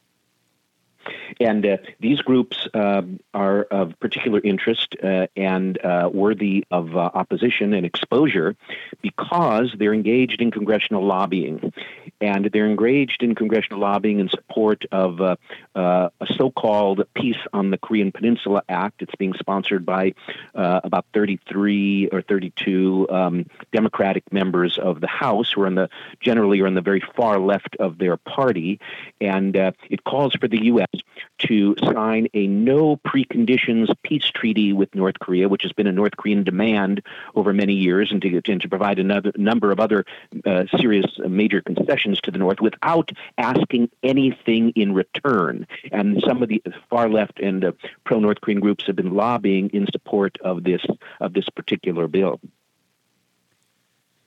And uh, these groups uh, are of particular interest uh, and uh, worthy of uh, opposition and exposure because they're engaged in congressional lobbying. And they're engaged in congressional lobbying in support of uh, a so called Peace on the Korean Peninsula Act. It's being sponsored by about 33 or 32 um, Democratic members of the House who are in the generally are in the very far left of their party. And it calls for the U.S to sign a no preconditions peace treaty with North Korea, which has been a North Korean demand over many years, and to, and to provide another number of other uh, serious uh, major concessions to the North without asking anything in return. And some of the far left and uh, pro North Korean groups have been lobbying in support of this of this particular bill.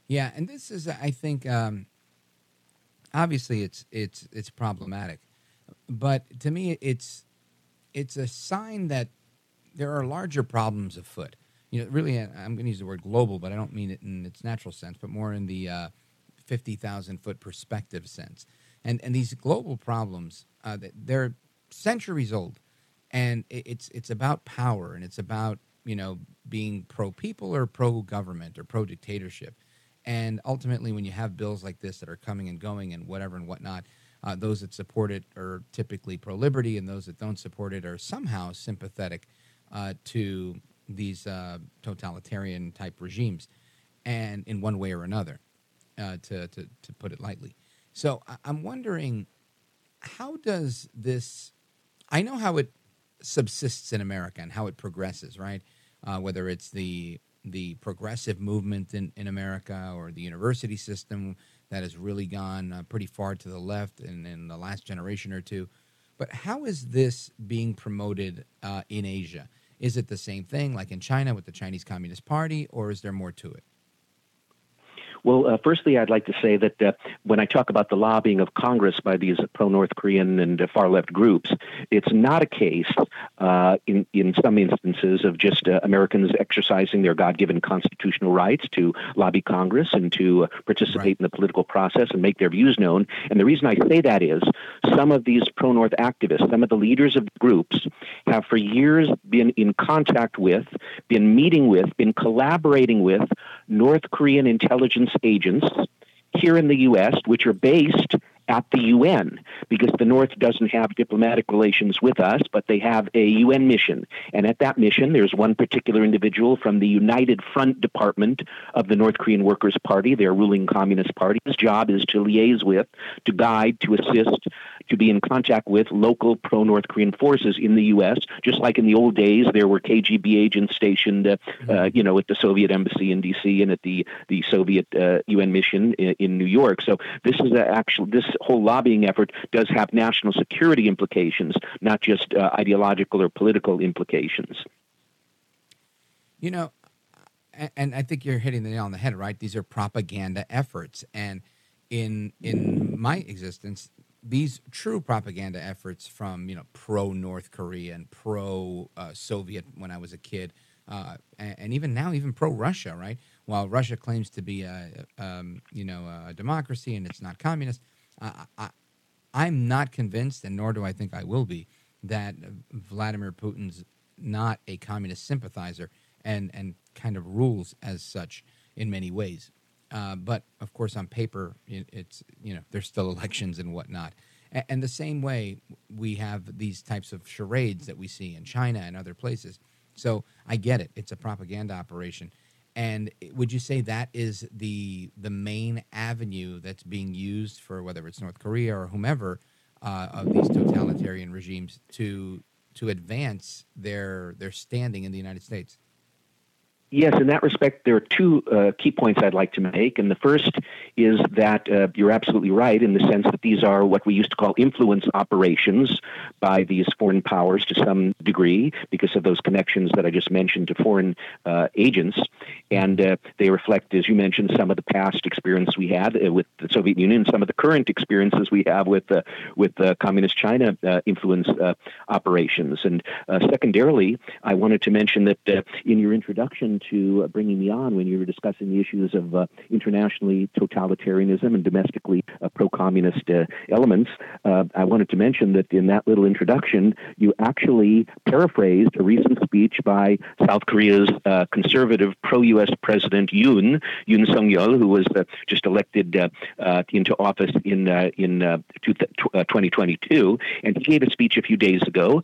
Yeah, and this is, I think, um, obviously it's it's it's problematic but to me, it's it's a sign that there are larger problems afoot. You know, really, I'm going to use the word global, but I don't mean it in its natural sense, but more in the uh, 50,000 foot perspective sense. And and these global problems, uh, they're centuries old, and it's it's about power and it's about you know being pro people or pro government or pro dictatorship. And ultimately, when you have bills like this that are coming and going and whatever and whatnot, uh, those that support it are typically pro liberty, and those that don't support it are somehow sympathetic uh, to these uh, totalitarian type regimes, and in one way or another, uh, to, to, to put it lightly. So I'm wondering how does this, I know how it subsists in America and how it progresses, right? Uh, whether it's the the progressive movement in, in America or the university system, that has really gone uh, pretty far to the left in, in the last generation or two. But how is this being promoted uh, in Asia? Is it the same thing like in China with the Chinese Communist Party, or is there more to it? Well, uh, firstly, I'd like to say that uh, when I talk about the lobbying of Congress by these pro North Korean and uh, far left groups, it's not a case uh, in, in some instances of just uh, Americans exercising their God given constitutional rights to lobby Congress and to uh, participate right. in the political process and make their views known. And the reason I say that is some of these pro North activists, some of the leaders of groups, have for years been in contact with, been meeting with, been collaborating with North Korean intelligence agents here in the U.S., which are based at the UN because the North doesn't have diplomatic relations with us, but they have a UN mission. And at that mission, there's one particular individual from the United Front Department of the North Korean Workers' Party, their ruling Communist Party. His job is to liaise with, to guide, to assist, to be in contact with local pro North Korean forces in the U.S. Just like in the old days, there were KGB agents stationed, uh, uh, you know, at the Soviet embassy in D.C. and at the the Soviet uh, UN mission in, in, New York. So this is actual this whole lobbying effort does have national security implications, not just uh, ideological or political implications. You know, and I think you're hitting the nail on the head, right? These are propaganda efforts, and in in my existence, these true propaganda efforts from you know pro North Korea and pro uh, Soviet when I was a kid, uh, and, and, even now even pro Russia, right? While Russia claims to be a um, you know a democracy and it's not communist, I, I'm not convinced, and nor do I think I will be, that Vladimir Putin's not a communist sympathizer and and kind of rules as such in many ways. Uh, but of course, on paper, it's you know there's still elections and whatnot. And, and the same way, we have these types of charades that we see in China and other places. So I get it; it's a propaganda operation. And would you say that is the the main avenue that's being used for whether it's North Korea or whomever uh, of these totalitarian regimes to to advance their their standing in the United States? Yes, in that respect, there are two uh, key points I'd like to make. And the first is that uh, you're absolutely right in the sense that these are what we used to call influence operations by these foreign powers to some degree because of those connections that I just mentioned to foreign uh, agents. And uh, they reflect, as you mentioned, some of the past experience we had uh, with the Soviet Union, some of the current experiences we have with, uh, with Communist China influence operations. And secondarily, I wanted to mention that in your introduction, to uh, bringing me on when you were discussing the issues of uh, internationally totalitarianism and domestically uh, pro communist uh, elements. Uh, I wanted to mention that in that little introduction, you actually paraphrased a recent speech by South Korea's uh, conservative pro US President Yoon, Yoon Suk Yeol, who was just elected into office in, in 2022. And he gave a speech a few days ago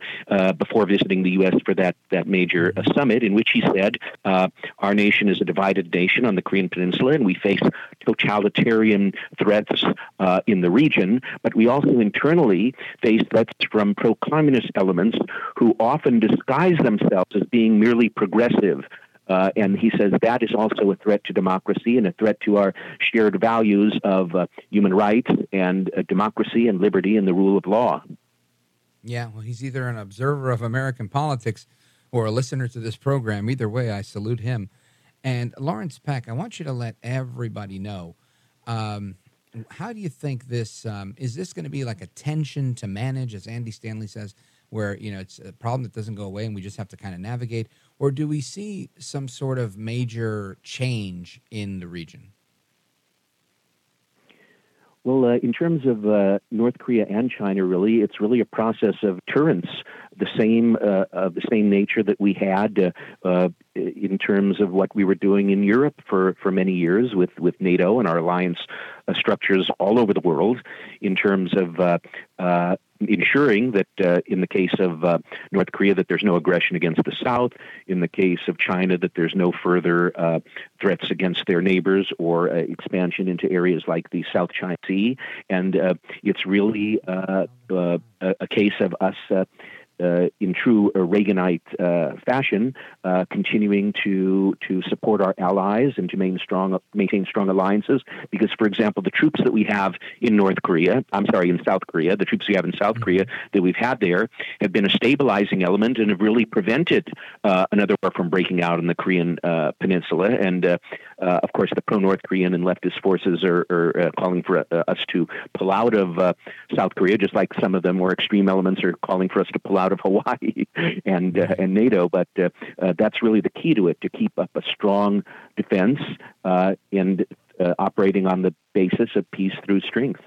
before visiting the U.S. for that, that major summit, in which he said, uh, our nation is a divided nation on the Korean Peninsula, and we face totalitarian threats uh, in the region, but we also internally face threats from pro communist elements who often disguise themselves as being merely progressive. Uh, and he says that is also a threat to democracy and a threat to our shared values of uh, human rights and uh, democracy and liberty and the rule of law. Yeah, well, he's either an observer of American politics or a listener to this program. Either way, I salute him. And Lawrence Peck, I want you to let everybody know. Um, how do you think this um, is? This going to be like a tension to manage, as Andy Stanley says, where you know it's a problem that doesn't go away, and we just have to kind of navigate, or do we see some sort of major change in the region? Well, uh, in terms of uh, North Korea and China, really, it's really a process of deterrence the same uh, of the same nature that we had uh, uh, in terms of what we were doing in Europe for, for many years with, with NATO and our alliance uh, structures all over the world in terms of ensuring that uh, in the case of uh, North Korea that there's no aggression against the South, in the case of China that there's no further uh, threats against their neighbors or expansion into areas like the South China Sea, and it's really a, a, case of us uh, in true Reaganite uh, fashion, uh, continuing to to support our allies and to maintain strong maintain strong alliances. Because, for example, the troops that we have in North Korea, I'm sorry, in South Korea, the troops we have in South mm-hmm. Korea that we've had there have been a stabilizing element and have really prevented uh, another war from breaking out in the Korean uh, Peninsula. And uh, of course, the pro-North Korean and leftist forces are, are calling for us to pull out of South Korea, just like some of the more extreme elements are calling for us to pull out of Hawaii and uh, and NATO. But uh, uh, that's really the key to it to keep up a strong defense uh, and uh, operating on the basis of peace through strength.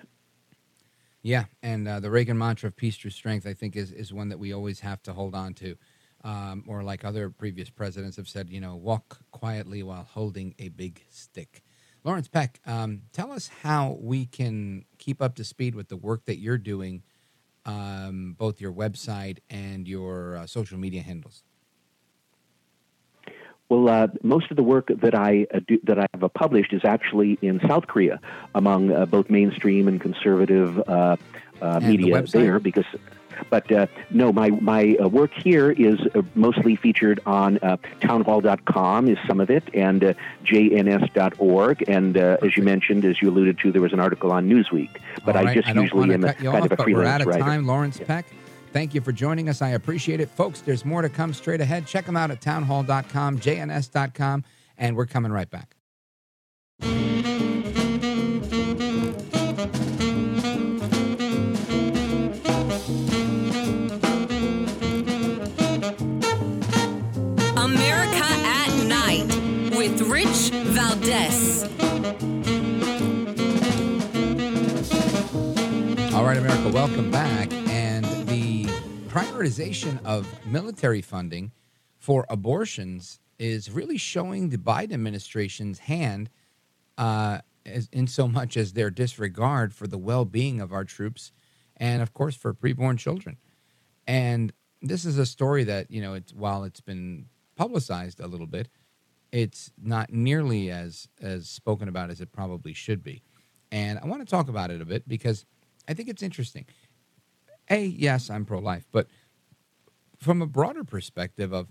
Yeah, and uh, the Reagan mantra of peace through strength, I think, is is one that we always have to hold on to. Um, or like other previous presidents have said, you know, walk quietly while holding a big stick. Lawrence Peck, um, tell us how we can keep up to speed with the work that you're doing um, both your website and your uh, social media handles? Well, uh, most of the work that I uh, do, that I have published is actually in South Korea, among uh, both mainstream and conservative uh, uh, media the there, because but uh, no, my my uh, work here is uh, mostly featured on uh, townhall.com is some of it, and uh, jns.org. And uh, as you mentioned, as you alluded to, there was an article on Newsweek. But I just I usually am a, kind off, of a freelance We're out of writer. time, Lawrence yeah. Peck. Thank you for joining us. I appreciate it. Folks, there's more to come straight ahead. Check them out at townhall.com, jns.com, and we're coming right back. All right, America, welcome back. And the prioritization of military funding for abortions is really showing the Biden administration's hand uh, as, in so much as their disregard for the well being of our troops and, of course, for preborn children. And this is a story that, you know, it's, while it's been publicized a little bit, it's not nearly as, as spoken about as it probably should be. And I want to talk about it a bit because I think it's interesting. A, yes, I'm pro life, but from a broader perspective of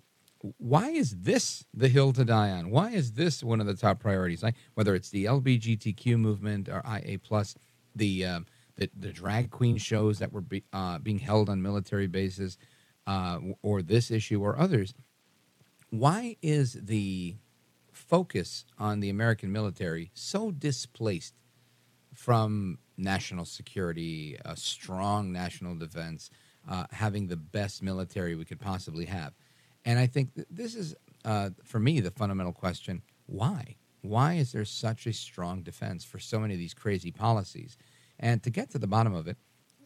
why is this the hill to die on? Why is this one of the top priorities? Like whether it's the LGBTQ movement or IA plus, the uh, the, the drag queen shows that were be, uh, being held on military bases, uh, or this issue or others. Why is the focus on the American military so displaced from national security, a strong national defense, uh, having the best military we could possibly have? And I think this is, uh, for me, the fundamental question why? Why is there such a strong defense for so many of these crazy policies? And to get to the bottom of it,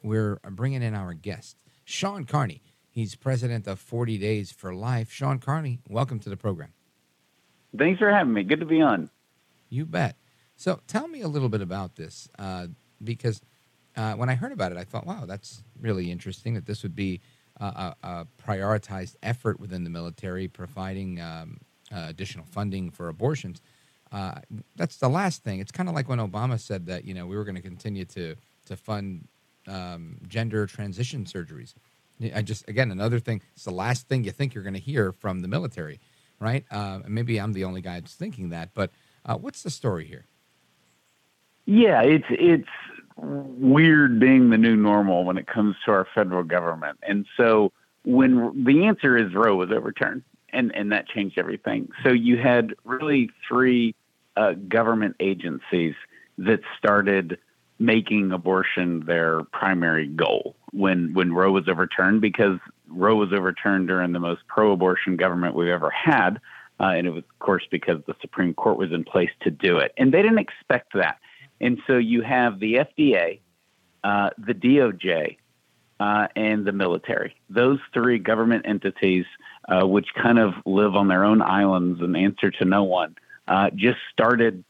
we're bringing in our guest, Shawn Carney. He's president of 40 Days for Life. Shawn Carney, welcome to the program. Thanks for having me. Good to be on. You bet. So tell me a little bit about this, uh, because uh, when I heard about it, I thought, wow, that's really interesting that this would be a, a prioritized effort within the military, providing um, uh, additional funding for abortions. Uh, that's the last thing. It's kind of like when Obama said that you know we were going to continue to to fund um, gender transition surgeries. I just again another thing. It's the last thing you think you're going to hear from the military, right? Uh, maybe I'm the only guy that's thinking that. But uh, what's the story here? Yeah, it's it's weird being the new normal when it comes to our federal government. And so when the answer is Roe was overturned, and, and that changed everything. So you had really three uh, government agencies that started making abortion their primary goal when when Roe was overturned because Roe was overturned during the most pro-abortion government we've ever had, uh, and it was of course because the Supreme Court was in place to do it, and they didn't expect that. And so you have the FDA, uh, the DOJ, uh, and the military. Those three government entities, uh, which kind of live on their own islands and answer to no one, uh, just started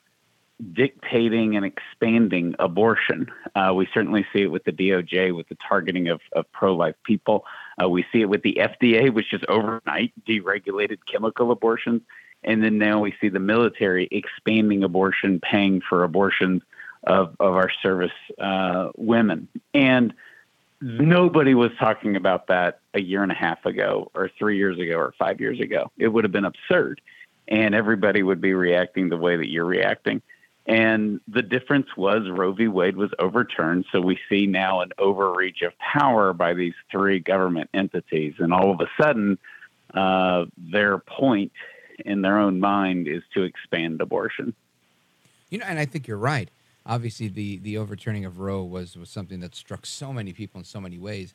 dictating and expanding abortion. Uh, we certainly see it with the DOJ with the targeting of, of pro life people. Uh, we see it with the FDA, which just overnight deregulated chemical abortions. And then now we see the military expanding abortion, paying for abortions of, of our service uh, women. And nobody was talking about that a year and a half ago, or three years ago, or five years ago. It would have been absurd. And everybody would be reacting the way that you're reacting. And the difference was Roe v. Wade was overturned. So we see now an overreach of power by these three government entities. And all of a sudden, uh, their point in their own mind is to expand abortion. You know, and I think you're right obviously the the overturning of Roe was was something that struck so many people in so many ways.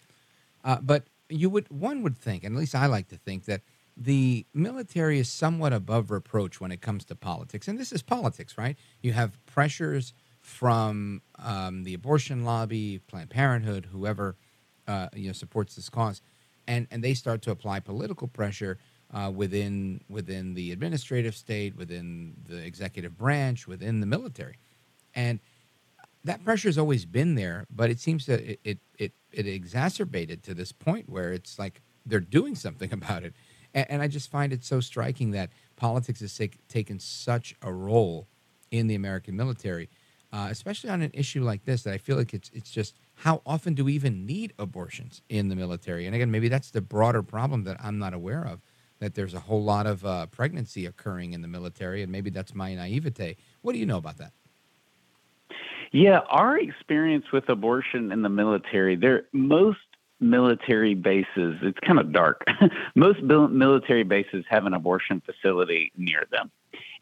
Uh, but you would one would think, and at least I like to think that the military is somewhat above reproach when it comes to politics, and this is politics, right? You have pressures from um, the abortion lobby, Planned Parenthood, whoever uh, you know supports this cause, and and they start to apply political pressure uh, within within the administrative state, within the executive branch, within the military and that pressure has always been there, but it seems that it, it, it, it exacerbated to this point where it's like they're doing something about it. And, and I just find it so striking that politics has take, taken such a role in the American military, uh, especially on an issue like this. That I feel like it's it's just how often do we even need abortions in the military? And again, maybe that's the broader problem that I'm not aware of. That there's a whole lot of uh, pregnancy occurring in the military, and maybe that's my naivete. What do you know about that? Yeah, our experience with abortion in the military, there most military bases, it's kind of dark. most military bases have an abortion facility near them.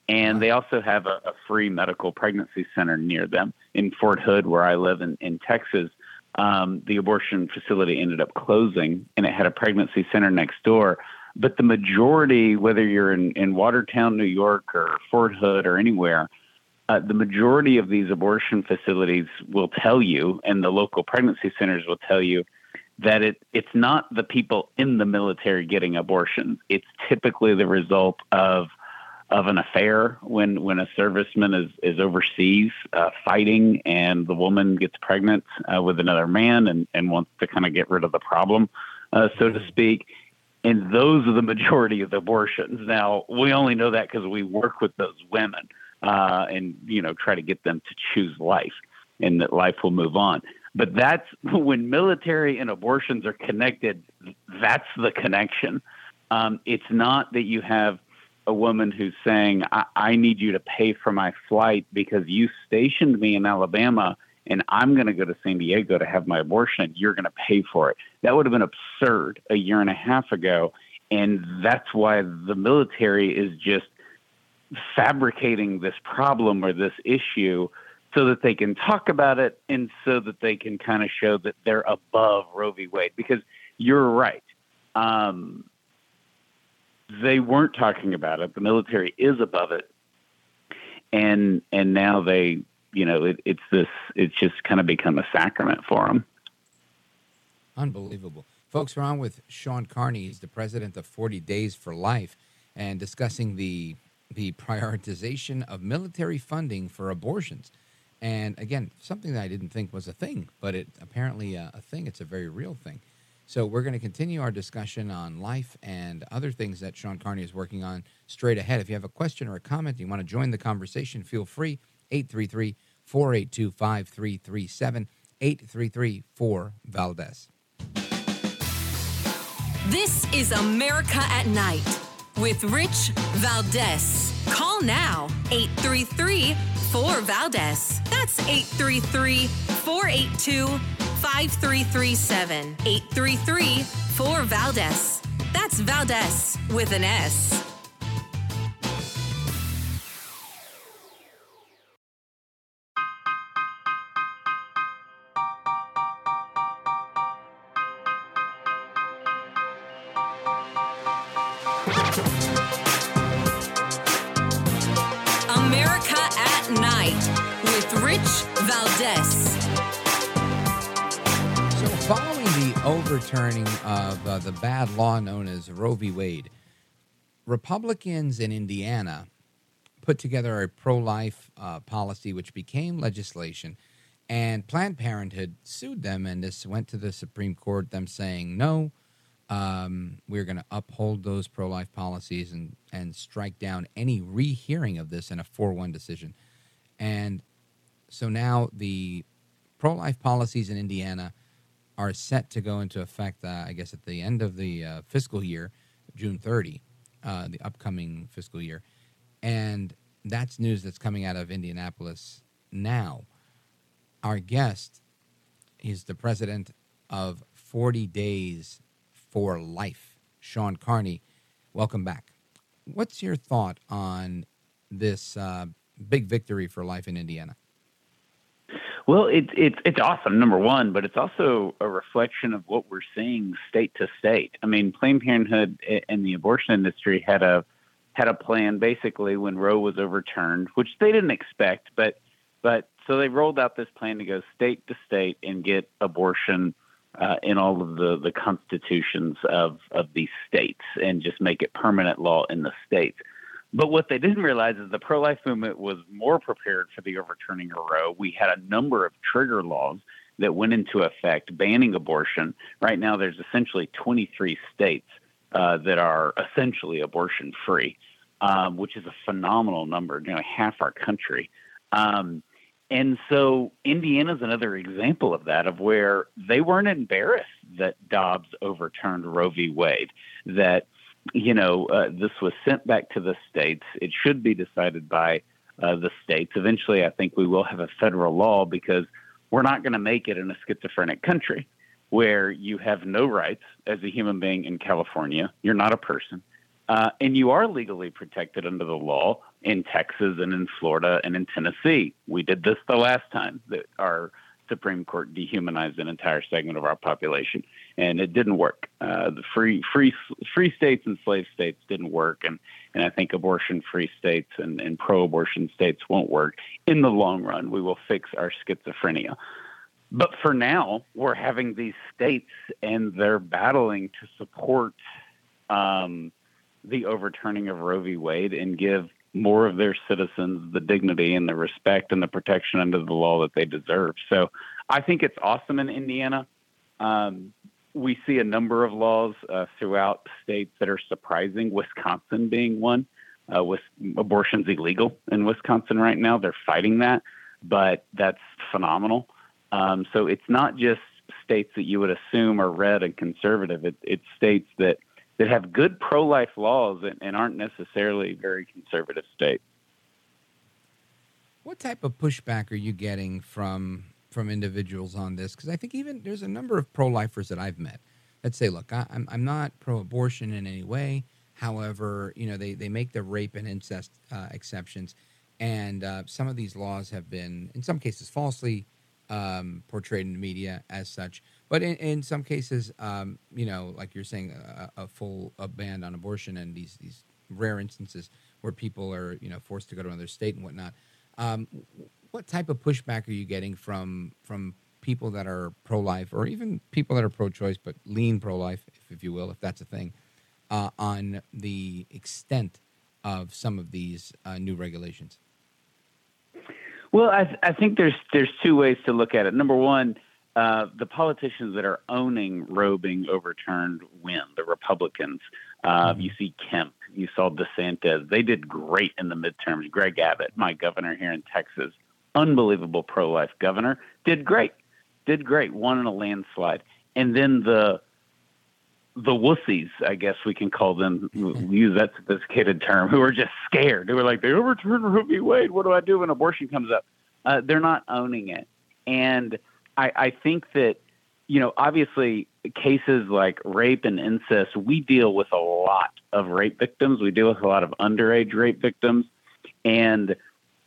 And they also have a, a, free medical pregnancy center near them. In Fort Hood, where I live in, in Texas, um, the abortion facility ended up closing and it had a pregnancy center next door. But the majority, whether you're in, in Watertown, New York, or Fort Hood, or anywhere, uh, the majority of these abortion facilities will tell you, and the local pregnancy centers will tell you, that it it's not the people in the military getting abortions. It's typically the result of of an affair when when a serviceman is is overseas uh, fighting and the woman gets pregnant uh, with another man and and wants to kind of get rid of the problem, uh, so to speak. And those are the majority of abortions. Now we only know that because we work with those women uh, and you know try to get them to choose life, and that life will move on. But that's when military and abortions are connected. That's the connection. Um, it's not that you have a woman who's saying, I-, I need you to pay for my flight because you stationed me in Alabama and I'm going to go to San Diego to have my abortion. And you're going to pay for it. That would have been absurd a year and a half ago. And that's why the military is just fabricating this problem or this issue so that they can talk about it and so that they can kind of show that they're above Roe v. Wade. Because you're right. Um, they weren't talking about it. The military is above it. And and now they, you know, it, it's this. It's just kind of become a sacrament for them. Unbelievable, folks. We're on with Shawn Carney. He's the president of Forty Days for Life, and discussing the the prioritization of military funding for abortions. And again, something that I didn't think was a thing, but it apparently a, a thing. It's a very real thing. So we're going to continue our discussion on life and other things that Shawn Carney is working on straight ahead. If you have a question or a comment, you want to join the conversation, feel free. 833 482 5337 833 4 Valdez. This is America at Night with Rich Valdez. Call now 833 4 Valdez. That's 833 482 5337. 833 4 Valdez. That's Valdez with an S. overturning of uh, the bad law known as Roe v. Wade, Republicans in Indiana put together a pro life uh, policy which became legislation. And Planned Parenthood sued them, and this went to the Supreme Court, them saying, no, um, we're going to uphold those pro life policies and, and strike down any rehearing of this in a 4 1 decision. And so now the pro life policies in Indiana are set to go into effect, uh, I guess, at the end of the uh, fiscal year, June 30, uh, the upcoming fiscal year. And that's news that's coming out of Indianapolis now. Our guest is the president of 40 Days for Life, Shawn Carney. Welcome back. What's your thought on this uh, big victory for life in Indiana? Well, it's it's it's awesome, number one, but it's also a reflection of what we're seeing state to state. I mean, Planned Parenthood and the abortion industry had a had a plan basically when Roe was overturned, which they didn't expect, but but so they rolled out this plan to go state to state and get abortion uh, in all of the the constitutions of of these states and just make it permanent law in the states. But what they didn't realize is the pro life movement was more prepared for the overturning of Roe. We had a number of trigger laws that went into effect banning abortion. Right now, there's essentially 23 states uh, that are essentially abortion free, um, which is a phenomenal number, you know, half our country. Um, and so Indiana's another example of that, of where they weren't embarrassed that Dobbs overturned Roe v. Wade, that you know, uh, this was sent back to the states. It should be decided by uh, the states. Eventually, I think we will have a federal law because we're not going to make it in a schizophrenic country where you have no rights as a human being in California. You're not a person. Uh, and you are legally protected under the law in Texas and in Florida and in Tennessee. We did this the last time that our Supreme Court dehumanized an entire segment of our population, and it didn't work. Uh, the free free free states and slave states didn't work, and and I think abortion-free states and, and pro-abortion states won't work in the long run. We will fix our schizophrenia. But for now, we're having these states, and they're battling to support um, the overturning of Roe v. Wade and give more of their citizens the dignity and the respect and the protection under the law that they deserve. So I think it's awesome in Indiana. Um, we see a number of laws uh, throughout states that are surprising, Wisconsin being one. Uh, with abortion's illegal in Wisconsin right now. They're fighting that, but that's phenomenal. Um, so it's not just states that you would assume are red and conservative. It, it's states that that have good pro-life laws and, and aren't necessarily very conservative states. What type of pushback are you getting from from individuals on this? Because I think even there's a number of pro-lifers that I've met that say, "Look, I, am I'm not pro-abortion in any way. However, you know, they they make the rape and incest uh, exceptions, and uh, some of these laws have been, in some cases, falsely um, portrayed in the media as such. But in, in some cases, um, you know, like you're saying, a, a full a ban on abortion and these these rare instances where people are you know forced to go to another state and whatnot. Um, what type of pushback are you getting from from people that are pro life or even people that are pro choice but lean pro life, if, if, you will, if that's a thing, uh, on the extent of some of these uh, new regulations? Well, I, th- I think there's there's two ways to look at it. Number one, uh, the politicians that are owning Roe being overturned win. The Republicans. Uh, mm-hmm. You see Kemp. You saw DeSantis. They did great in the midterms. Greg Abbott, my governor here in Texas, unbelievable pro-life governor, did great. Did great. Won in a landslide. And then the the wussies, I guess we can call them, use that sophisticated term, who are just scared. They were like, they overturned Roe v. Wade. What do I do when abortion comes up? Uh, they're not owning it. And I, I think that, you know, obviously cases like rape and incest, we deal with a lot of rape victims. We deal with a lot of underage rape victims. And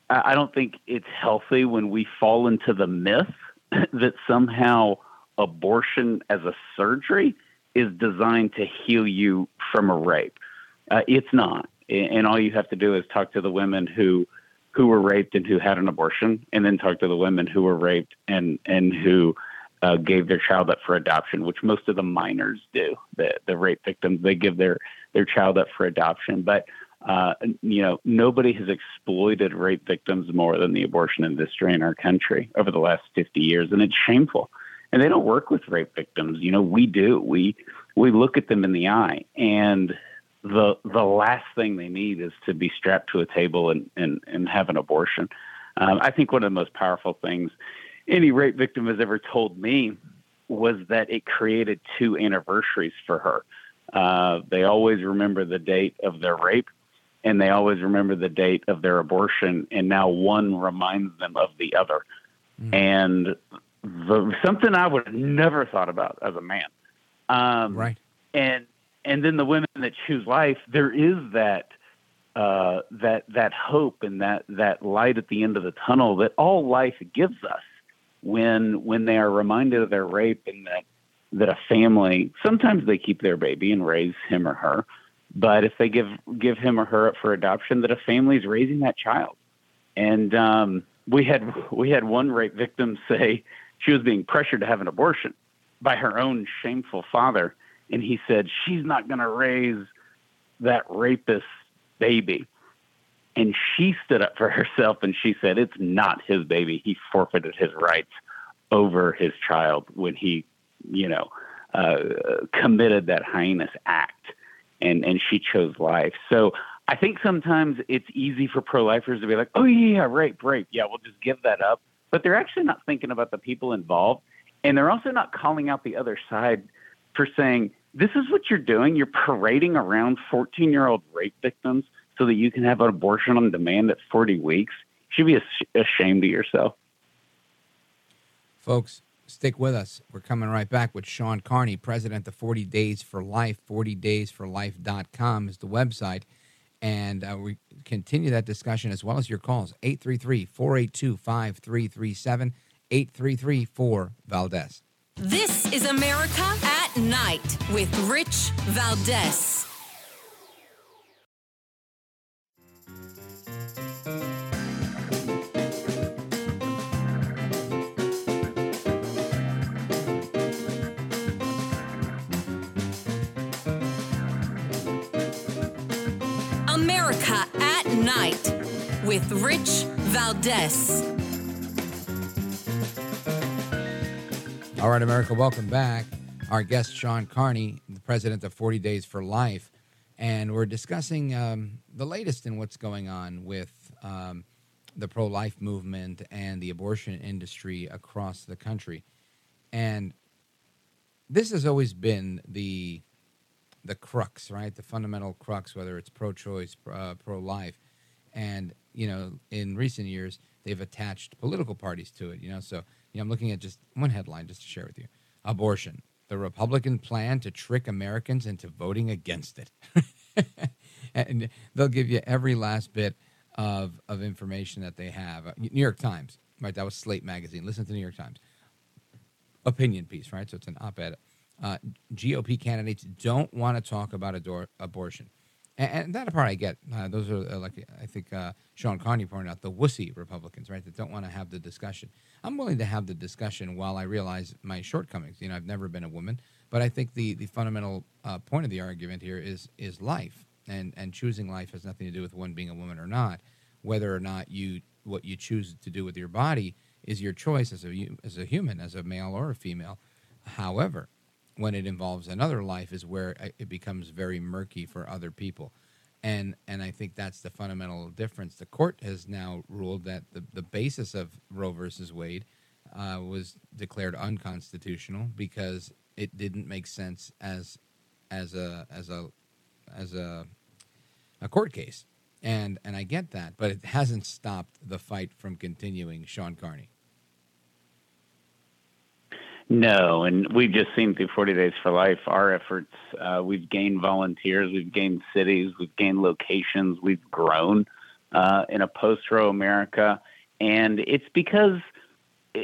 I, I don't think it's healthy when we fall into the myth that somehow abortion as a surgery – is designed to heal you from a rape. Uh, it's not, and all you have to do is talk to the women who who were raped and who had an abortion, and then talk to the women who were raped and and who uh, gave their child up for adoption, which most of the minors do. The the rape victims they give their their child up for adoption, but uh, you know nobody has exploited rape victims more than the abortion industry in our country over the last 50 years, and it's shameful and they don't work with rape victims. You know, we do. We we look at them in the eye, and the the last thing they need is to be strapped to a table and and, and have an abortion. Um, I think one of the most powerful things any rape victim has ever told me was that it created two anniversaries for her. Uh, they always remember the date of their rape, and they always remember the date of their abortion, and now one reminds them of the other. Mm. And the, something I would have never thought about as a man. Um, right. And and then the women that choose life, there is that uh, that that hope and that that light at the end of the tunnel that all life gives us when when they are reminded of their rape and that that a family sometimes they keep their baby and raise him or her, but if they give give him or her up for adoption, that a family is raising that child. And um, we had we had one rape victim say she was being pressured to have an abortion by her own shameful father. And he said, She's not going to raise that rapist baby. And she stood up for herself and she said, It's not his baby. He forfeited his rights over his child when he, you know, uh, committed that heinous act. And, and she chose life. So I think sometimes it's easy for pro lifers to be like, oh, yeah, rape, rape. Yeah, we'll just give that up but they're actually not thinking about the people involved. And they're also not calling out the other side for saying, this is what you're doing. You're parading around 14 year old rape victims so that you can have an abortion on demand at 40 weeks. You should be ashamed of yourself. Folks, stick with us. We're coming right back with Shawn Carney, president of 40 Days for Life. 40daysforlife.com is the website. And uh, we continue that discussion as well as your calls 833 482 5337. 833 4 Valdez. This is America at Night with Rich Valdez. America at Night with Rich Valdez. All right, America, welcome back. Our guest, Shawn Carney, the president of 40 Days for Life. And we're discussing um, the latest in what's going on with um, the pro life movement and the abortion industry across the country. And this has always been the the crux, right? The fundamental crux, whether it's pro-choice, uh, pro-life, and you know, in recent years, they've attached political parties to it. You know, so you know, I'm looking at just one headline just to share with you: abortion. The Republican plan to trick Americans into voting against it. and they'll give you every last bit of, of information that they have. Uh, New York Times, right? That was Slate magazine. Listen to New York Times. Opinion piece, right? So it's an op ed. Uh, GOP candidates don't want to talk about ador- abortion. And, that part I get. Uh, those are, uh, like I think uh, Shawn Carney pointed out, the wussy Republicans, right, that don't want to have the discussion. I'm willing to have the discussion while I realize my shortcomings. You know, I've never been a woman, but I think the, the fundamental uh, point of the argument here is is life, and and choosing life has nothing to do with one being a woman or not. Whether or not you what you choose to do with your body is your choice as a as a human, as a male or a female. However, when it involves another life is where it becomes very murky for other people. And, and I think that's the fundamental difference. The court has now ruled that the, the basis of Roe versus Wade uh, was declared unconstitutional because it didn't make sense as as a as a as a a court case. And and I get that, but it hasn't stopped the fight from continuing, Shawn Carney. No, and we've just seen through 40 Days for Life our efforts. Uh, we've gained volunteers, we've gained cities, we've gained locations, we've grown uh, in a post Roe America. And it's because uh,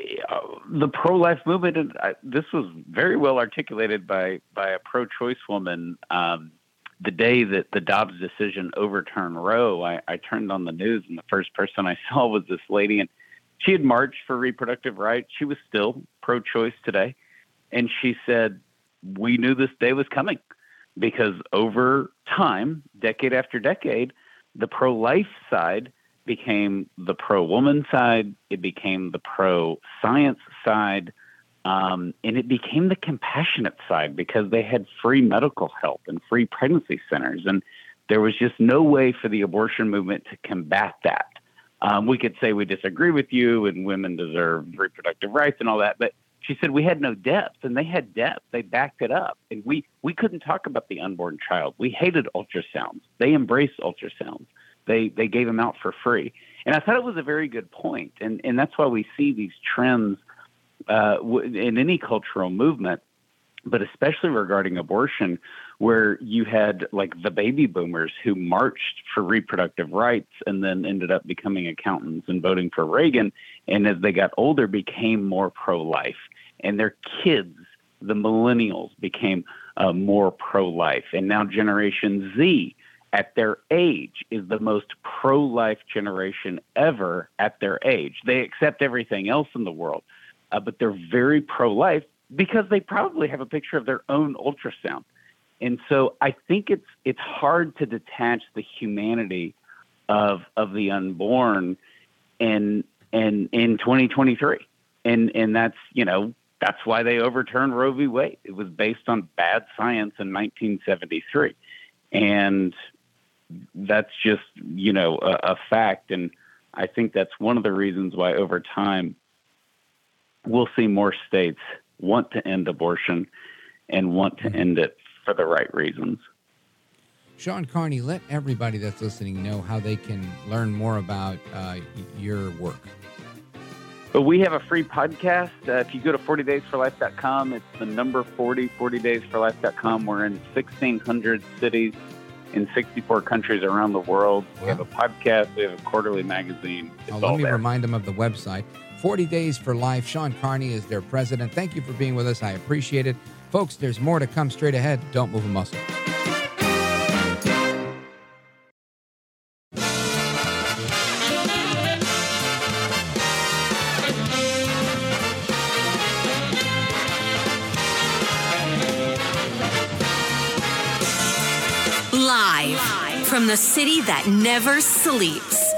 the pro life movement, and uh, this was very well articulated by, by a pro choice woman. Um, the day that the Dobbs decision overturned Roe, I, I turned on the news, and the first person I saw was this lady. And she had marched for reproductive rights. She was still pro choice today. And she said, We knew this day was coming because over time, decade after decade, the pro life side became the pro woman side, it became the pro science side, um, and it became the compassionate side because they had free medical help and free pregnancy centers. And there was just no way for the abortion movement to combat that. Um, we could say we disagree with you and women deserve reproductive rights and all that, but she said we had no depth, and they had depth. They backed it up, and we we couldn't talk about the unborn child. We hated ultrasounds. They embraced ultrasounds. They they gave them out for free, and I thought it was a very good point, and and that's why we see these trends uh, in any cultural movement, but especially regarding abortion, where you had like the baby boomers who marched for reproductive rights and then ended up becoming accountants and voting for Reagan. And as they got older, became more pro life. And their kids, the millennials, became uh, more pro life. And now Generation Z, at their age, is the most pro life generation ever at their age. They accept everything else in the world, uh, but they're very pro life because they probably have a picture of their own ultrasound and so I think it's it's hard to detach the humanity of of the unborn in in in 2023. And and that's, you know, that's why they overturned Roe v. Wade. It was based on bad science in 1973. And that's just, you know, a, a fact and I think that's one of the reasons why over time we'll see more states want to end abortion and want to end it for the right reasons. Shawn Carney, let everybody that's listening know how they can learn more about uh, your work. But we have a free podcast. Uh, if you go to 40daysforlife.com, it's the number 40, 40daysforlife.com. We're in 1,600 cities in 64 countries around the world. Wow. We have a podcast, we have a quarterly magazine. let me there. remind them of the website 40 Days for Life. Shawn Carney is their president. Thank you for being with us. I appreciate it. Folks, there's more to come straight ahead. Don't move a muscle. Live from the city that never sleeps.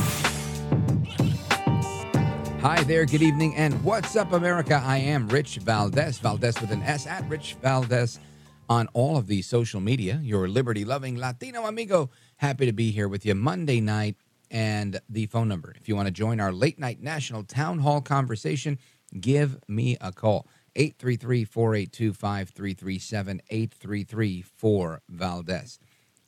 Hi there, good evening, and what's up, America? I am Rich Valdez, Valdez with an S at Rich Valdez on all of the social media. Your liberty loving Latino amigo. Happy to be here with you Monday night. And the phone number, if you want to join our late night national town hall conversation, give me a call 833 482 5337 833 4 Valdez.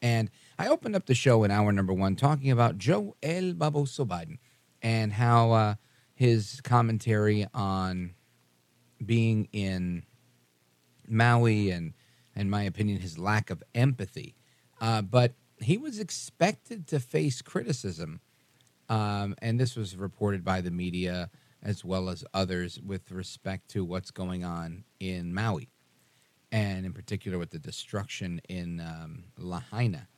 And I opened up the show in hour number one talking about Joe El Baboso Biden and how. Uh, his commentary on being in Maui and, in my opinion, his lack of empathy. Uh, but he was expected to face criticism, um, and this was reported by the media as well as others with respect to what's going on in Maui, and in particular with the destruction in um, Lahaina.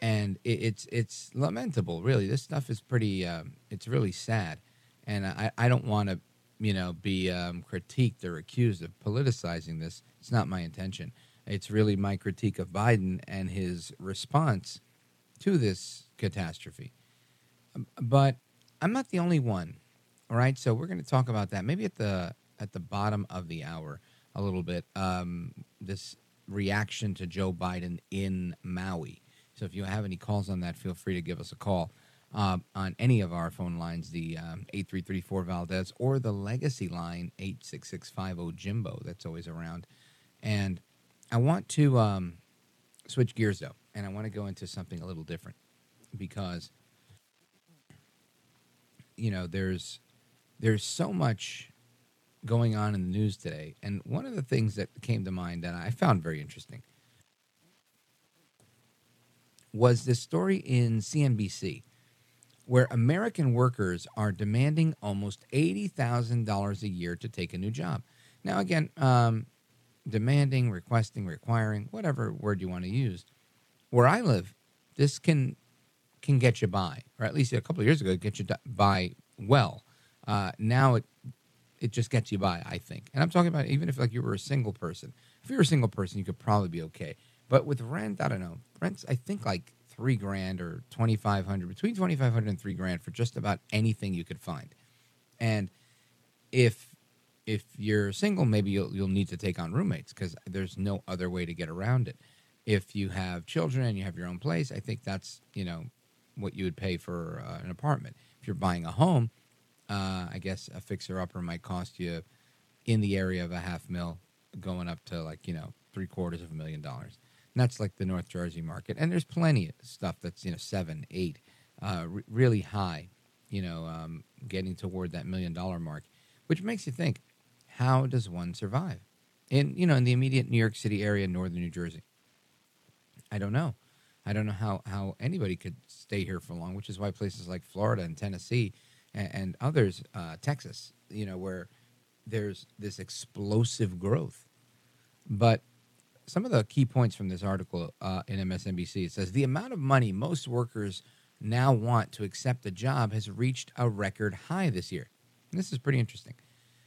And it, it's it's lamentable, really. This stuff is pretty. Um, it's really sad and I, I don't want to, you know, be um, critiqued or accused of politicizing this. It's not my intention. It's really my critique of Biden and his response to this catastrophe. Um, but I'm not the only one. All right, so we're going to talk about that maybe at the at the bottom of the hour a little bit. Um, this reaction to Joe Biden in Maui. So if you have any calls on that, feel free to give us a call uh, on any of our phone lines, the um, 8334 Valdez or the legacy line 86650 Jimbo that's always around. And I want to um, switch gears though, and I want to go into something a little different because you know there's there's so much going on in the news today, and one of the things that came to mind that I found very interesting was this story in CNBC where American workers are demanding almost $80,000 a year to take a new job. Now, again, um, demanding, requesting, requiring, whatever word you want to use. Where I live, this can can get you by, or at least a couple of years ago, get you by well. Uh, now it it just gets you by, I think. And I'm talking about even if like you were a single person. If you're a single person, you could probably be okay. But with rent, I don't know. Rent's I think like three grand or 2500 between 2500 and three grand for just about anything you could find. And if if you're single maybe you'll, you'll need to take on roommates because there's no other way to get around it. If you have children and you have your own place i think that's you know what you would pay for uh, an apartment. If you're buying a home uh, i guess a fixer upper might cost you in the area of a half mil going up to like you know three quarters of a million dollars and that's like the North Jersey market. And there's plenty of stuff that's you know seven, eight, uh, re- really high, you know, um, getting toward that million dollar mark, which makes you think, how does one survive in you know in the immediate New York City area, northern New Jersey? I don't know. I don't know how, how anybody could stay here for long, which is why places like Florida and Tennessee and, and others, uh, Texas, you know, where there's this explosive growth. But some of the key points from this article uh, in MSNBC. It says the amount of money most workers now want to accept a job has reached a record high this year. And this is pretty interesting.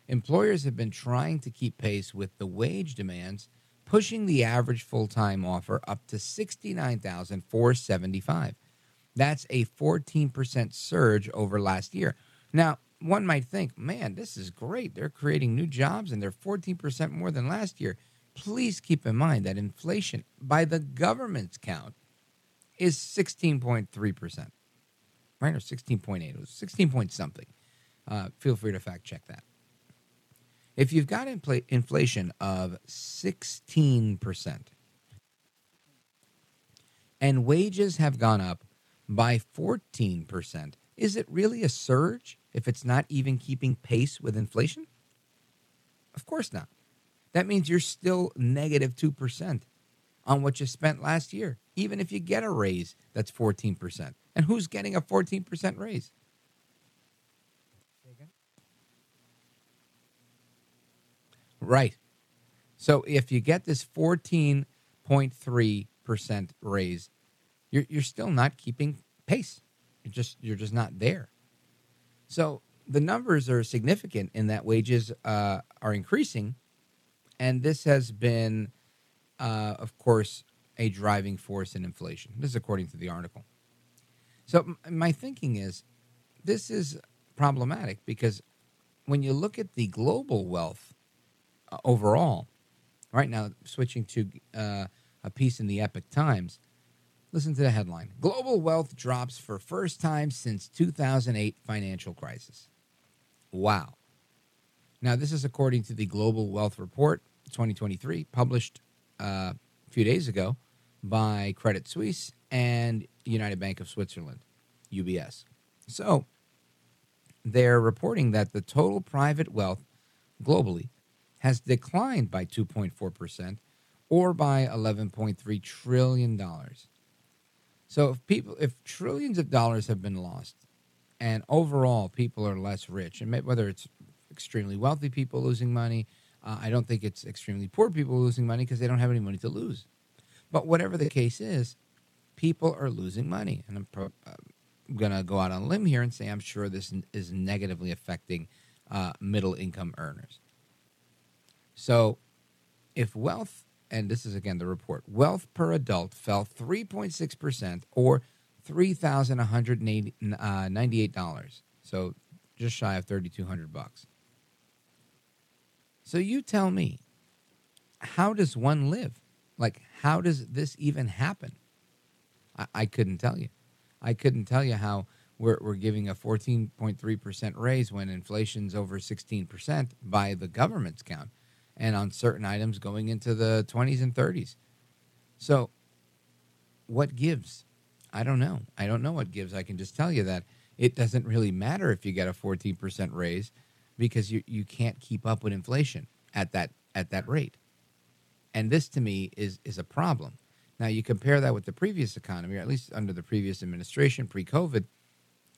Employers have been trying to keep pace with the wage demands, pushing the average full-time offer up to 69,475. That's a 14% surge over last year. Now, one might think, man, this is great. They're creating new jobs and they're 14% more than last year please keep in mind that inflation, by the government's count, is 16.3%, right? Or 16.8. It was 16 point something. Uh, feel free to fact check that. If you've got infl- inflation of 16% and wages have gone up by 14%, is it really a surge if it's not even keeping pace with inflation? Of course not. That means you're still negative 2% on what you spent last year, even if you get a raise that's 14%. And who's getting a 14% raise? Right. So if you get this 14.3% raise, you're, you're still not keeping pace. You're just you're just not there. So the numbers are significant in that wages uh, are increasing, and this has been, uh, of course, a driving force in inflation. This is according to the article. So m- my thinking is, this is problematic because when you look at the global wealth uh, overall, right now switching to uh, a piece in the Epoch Times. Listen to the headline: Global wealth drops for first time since 2008 financial crisis. Wow. Now, this is according to the Global Wealth Report 2023, published uh, a few days ago by Credit Suisse and United Bank of Switzerland, UBS. So, they're reporting that the total private wealth globally has declined by 2.4% or by 11.3 trillion dollars. So if people if trillions of dollars have been lost and overall people are less rich and whether it's extremely wealthy people losing money, uh, I don't think it's extremely poor people losing money because they don't have any money to lose. But whatever the case is, people are losing money and I'm pro- uh, going to go out on a limb here and say I'm sure this is negatively affecting uh, middle income earners. So, if wealth, and this is again the report, wealth per adult fell 3.6% or $3,198. Uh, so, just shy of 3200 bucks. So, you tell me, how does one live? Like, how does this even happen? I, I couldn't tell you. I couldn't tell you how we're, we're giving a 14.3% raise when inflation's over 16% by the government's count and on certain items going into the 20s and 30s. So, what gives? I don't know. I don't know what gives. I can just tell you that it doesn't really matter if you get a 14% raise because you, you can't keep up with inflation at that at that rate. And this to me is is a problem. Now you compare that with the previous economy, or at least under the previous administration, pre-COVID,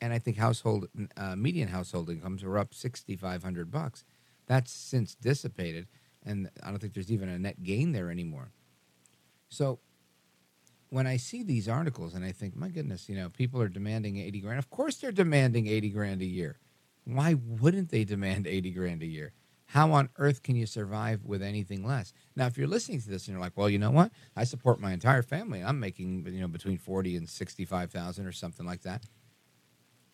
and I think household uh, median household incomes were up 6,500 bucks. That's since dissipated and I don't think there's even a net gain there anymore. So when I see these articles and I think, my goodness, you know, people are demanding 80 grand. Of course they're demanding 80 grand a year. Why wouldn't they demand 80 grand a year? How on earth can you survive with anything less? Now, if you're listening to this and you're like, well, you know what? I support my entire family. I'm making, you know, between 40 and 65,000 or something like that.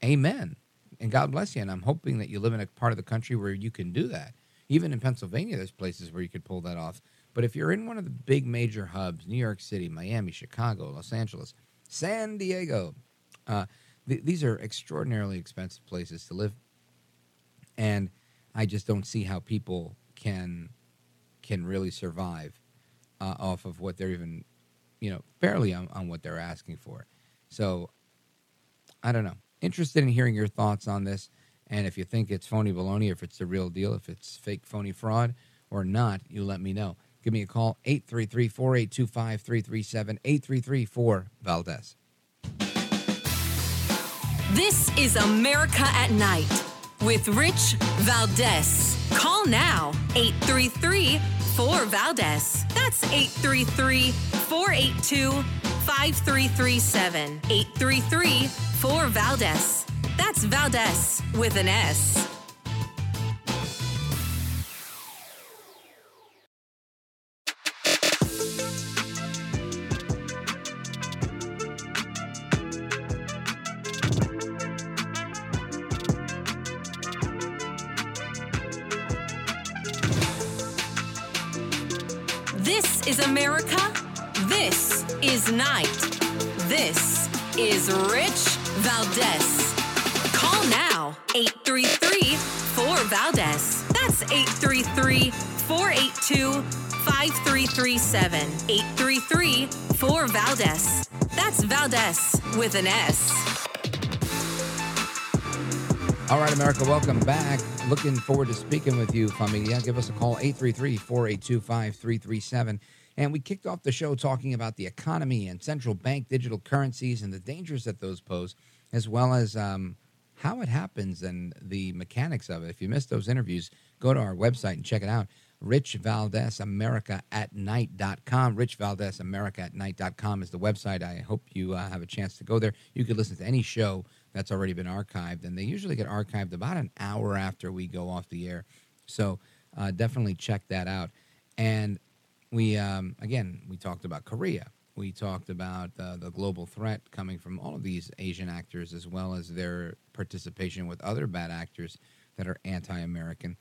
Amen. And God bless you. And I'm hoping that you live in a part of the country where you can do that. Even in Pennsylvania, there's places where you could pull that off. But if you're in one of the big major hubs, New York City, Miami, Chicago, Los Angeles, San Diego, uh, th- these are extraordinarily expensive places to live. And I just don't see how people can can really survive uh, off of what they're even, you know, barely on, on what they're asking for. So I don't know. Interested in hearing your thoughts on this. And if you think it's phony baloney, if it's the real deal, if it's fake phony fraud or not, you let me know. Give me a call, 833 482 5337 833 4 Valdez. This is America at Night with Rich Valdez. Call now, 833 4 Valdez. That's 833 482 5337. 833 4 Valdez. That's Valdez with an S. is Rich Valdez. Call now 833 4 Valdez. That's 833 482 5337. 833 4 Valdez. That's Valdez with an S. All right, America, welcome back. Looking forward to speaking with you, familia. Give us a call, 833 482 5337. And we kicked off the show talking about the economy and central bank digital currencies and the dangers that those pose, as well as um, how it happens and the mechanics of it. If you missed those interviews, go to our website and check it out. Rich Valdez America at night.com. Rich Valdez America at night.com is the website. I hope you uh, have a chance to go there. You can listen to any show that's already been archived, and they usually get archived about an hour after we go off the air. So uh, definitely check that out. And we, um, again, we talked about Korea. We talked about uh, the global threat coming from all of these Asian actors, as well as their participation with other bad actors that are anti American.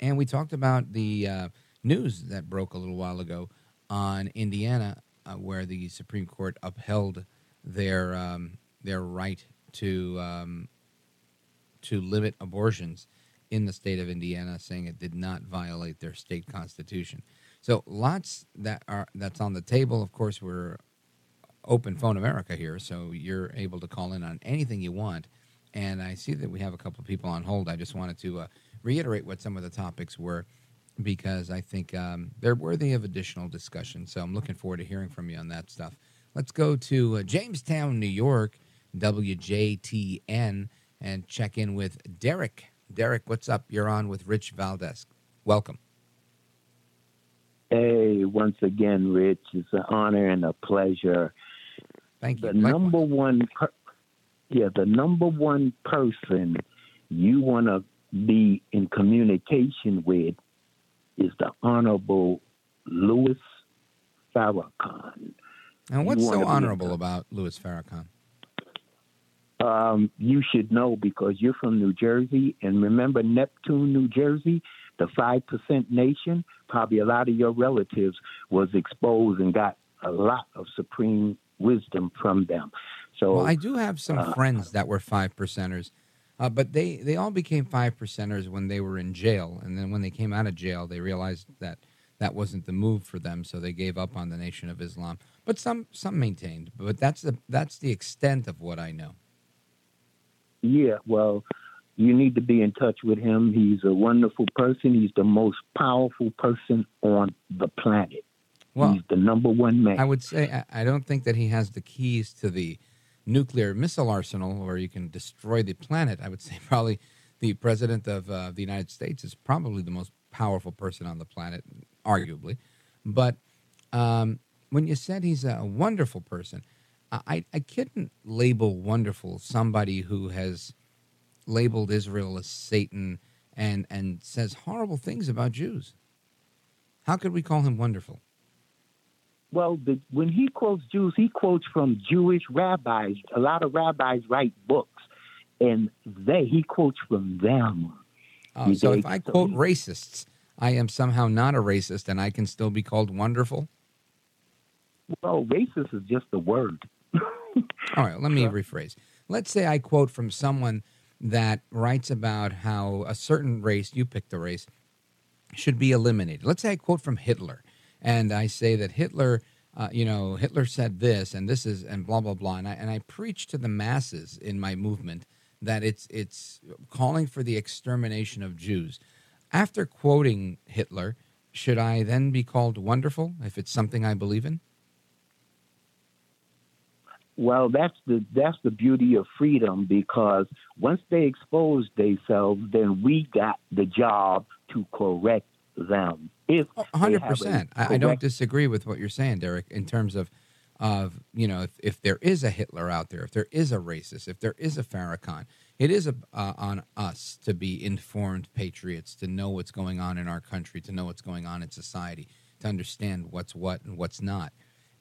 And we talked about the uh, news that broke a little while ago on Indiana, uh, where the Supreme Court upheld their um, their right to um, to limit abortions in the state of Indiana, saying it did not violate their state constitution. So lots that are that's on the table. Of course, we're open phone America here, so you're able to call in on anything you want. And I see that we have a couple of people on hold. I just wanted to uh, reiterate what some of the topics were because I think um, they're worthy of additional discussion. So I'm looking forward to hearing from you on that stuff. Let's go to uh, Jamestown, New York, WJTN, and check in with Derek. Derek, what's up? You're on with Rich Valdez. Welcome. Hey, once again, Rich, it's an honor and a pleasure. Thank you. The number one, per- yeah, the number one person you want to be in communication with is the Honorable Louis Farrakhan. And what's so honorable about Louis Farrakhan? Um, you should know because you're from New Jersey, and remember Neptune, New Jersey, the five percent nation. Probably a lot of your relatives was exposed and got a lot of supreme wisdom from them. So well, I do have some uh, friends that were five percenters, uh, but they they all became five percenters when they were in jail, and then when they came out of jail, they realized that that wasn't the move for them, so they gave up on the Nation of Islam. But some some maintained. But that's the that's the extent of what I know. Yeah, well, you need to be in touch with him. He's a wonderful person. He's the most powerful person on the planet. Well, He's the number one man. I would say I, don't think that he has the keys to the nuclear missile arsenal where you can destroy the planet. I would say probably the president of uh, the United States is probably the most powerful person on the planet, arguably. But um, when you said he's a wonderful person, I, I couldn't label wonderful somebody who has labeled Israel as Satan and, and says horrible things about Jews. How could we call him wonderful? Well, the, when he quotes Jews, he quotes from Jewish rabbis. A lot of rabbis write books, and they he quotes from them. Oh, so if I quote racists, I am somehow not a racist, and I can still be called wonderful. Well, racist is just a word. All right, let me rephrase. Let's say I quote from someone that writes about how a certain race, you pick the race, should be eliminated. Let's say I quote from Hitler, and I say that Hitler, uh, you know, Hitler said this, and this is, and blah blah blah, and I and I preach to the masses in my movement that it's it's calling for the extermination of Jews. After quoting Hitler, should I then be called wonderful if it's something I believe in? Well, that's the that's the beauty of freedom because once they expose themselves, then we got the job to correct them. If hundred percent, I, I don't disagree with what you're saying, Derek. In terms of of you know, if, if there is a Hitler out there, if there is a racist, if there is a Farrakhan, it is a, uh, on us to be informed patriots, to know what's going on in our country, to know what's going on in society, to understand what's what and what's not,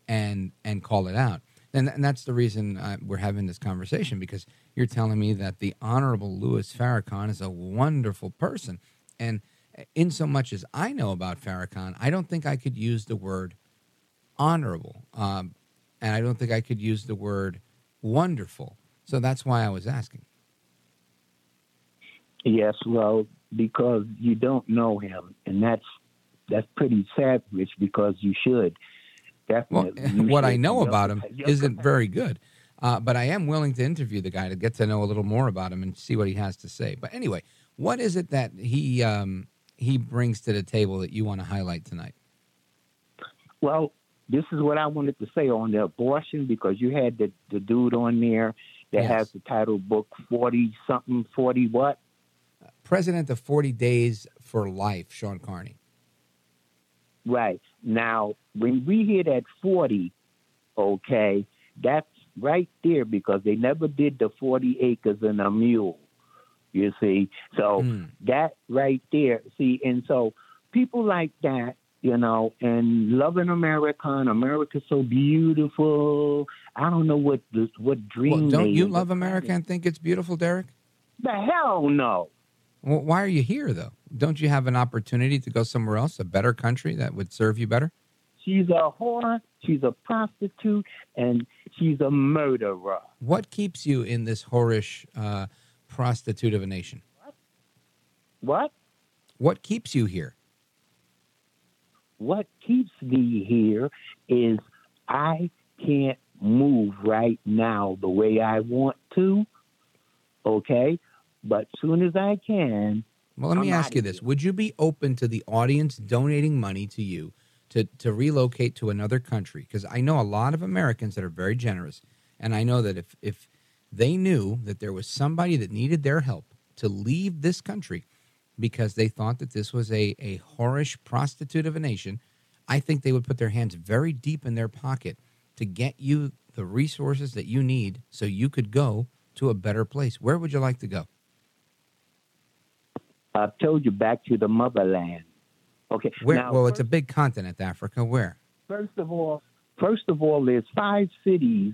and and call it out and, and that's the reason uh, we're having this conversation because you're telling me that the Honorable Louis Farrakhan is a wonderful person. And in so much as I know about Farrakhan, I don't think I could use the word honorable. Um, and I don't think I could use the word wonderful. So that's why I was asking. Yes, well, because you don't know him, and that's that's pretty sad, Rich, because you should definitely. Well, what I know about him isn't very good, uh, but I am willing to interview the guy to get to know a little more about him and see what he has to say. But anyway, what is it that he um, he brings to the table that you want to highlight tonight? Well, this is what I wanted to say on the abortion because you had the, the dude on there that Yes. has the title book 40 something, 40 what? President of 40 Days for Life, Shawn Carney. Right. Now, when we hit at 40, okay, that's right there because they never did the 40 acres and a mule. You see? So hmm. that right there, see, and so people like that, you know, and loving America and America's so beautiful. I don't know what this, what dream Well, don't you love America and think it's beautiful, Derek? The hell no. Well, why are you here, though? Don't you have an opportunity to go somewhere else, a better country that would serve you better? She's a whore, she's a prostitute, and she's a murderer. What keeps you in this whorish uh, prostitute of a nation? What? What keeps you here? What keeps me here is I can't move right now the way I want to. Okay? But soon as I can, Well, let me I'm ask you this: Would you be open to the audience donating money to you to to relocate to another country? Because I know a lot of Americans that are very generous, and I know that if if they knew that there was somebody that needed their help to leave this country because they thought that this was a a whorish prostitute of a nation, I think they would put their hands very deep in their pocket to get you the resources that you need so you could go to a better place. Where would you like to go? I've told you back to the motherland. Okay. Where, now, well, it's a big continent, Africa. Where? First of all, first of all, there's five cities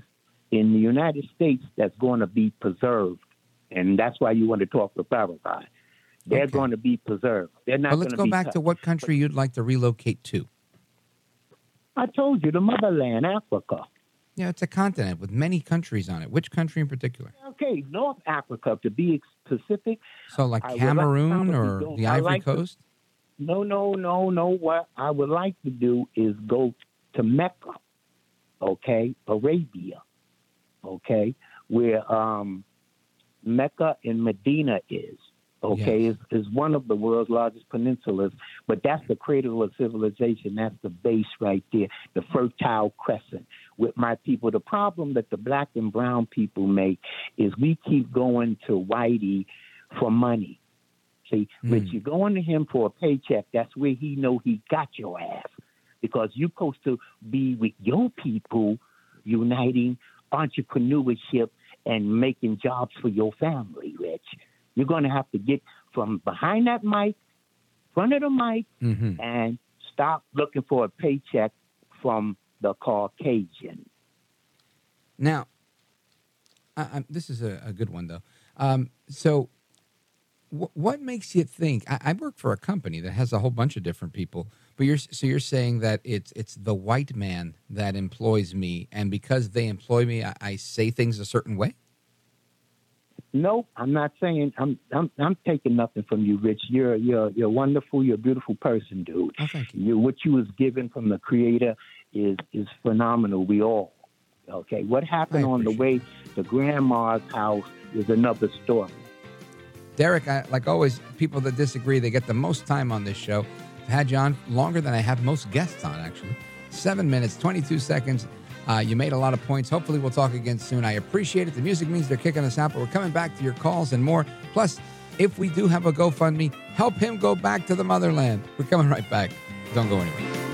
in the United States that's going to be preserved, and that's why you want to talk with Paraguay. They're going to be preserved. They're not Well, let's to go back touched. to what country you'd like to relocate to. I told you the motherland, Africa. Yeah, it's a continent with many countries on it. Which country in particular? Okay, North Africa to be specific. So, like Cameroon probably or go- the Ivory like to- Coast? No, no, no, no. What I would like to do is go to Mecca, okay, Arabia, okay, where um, Mecca and Medina is. Okay, is is one of the world's largest peninsulas, but that's the cradle of civilization. That's the base right there, the fertile crescent with my people. The problem that the black and brown people make is we keep going to Whitey for money. See, hmm. Rich, you're going to him for a paycheck. That's where he know he got your ass because you're supposed to be with your people, uniting entrepreneurship and making jobs for your family, Rich. You're going to have to get from behind that mic, front of the mic, Mm-hmm. and stop looking for a paycheck from the Caucasian. Now, I, I, this is a, a good one though. Um, so, wh- what makes you think? I, I work for a company that has a whole bunch of different people, but you're so you're saying that it's it's the white man that employs me, and because they employ me, I, I say things a certain way. No, I'm not saying I'm I'm I'm taking nothing from you, Rich. You're you're you're wonderful. You're a beautiful person, dude. Oh, thank you. what you was given from the Creator is is phenomenal. We all okay. What happened on the way to Grandma's house is another story. Derek, I, like always, people that disagree, they get the most time on this show. I've had you on longer than I have most guests on, actually. Seven minutes, 22 seconds. Uh, you made a lot of points. Hopefully, we'll talk again soon. I appreciate it. The music means they're kicking us out, but we're coming back to your calls and more. Plus, if we do have a GoFundMe, help him go back to the motherland. We're coming right back. Don't go anywhere.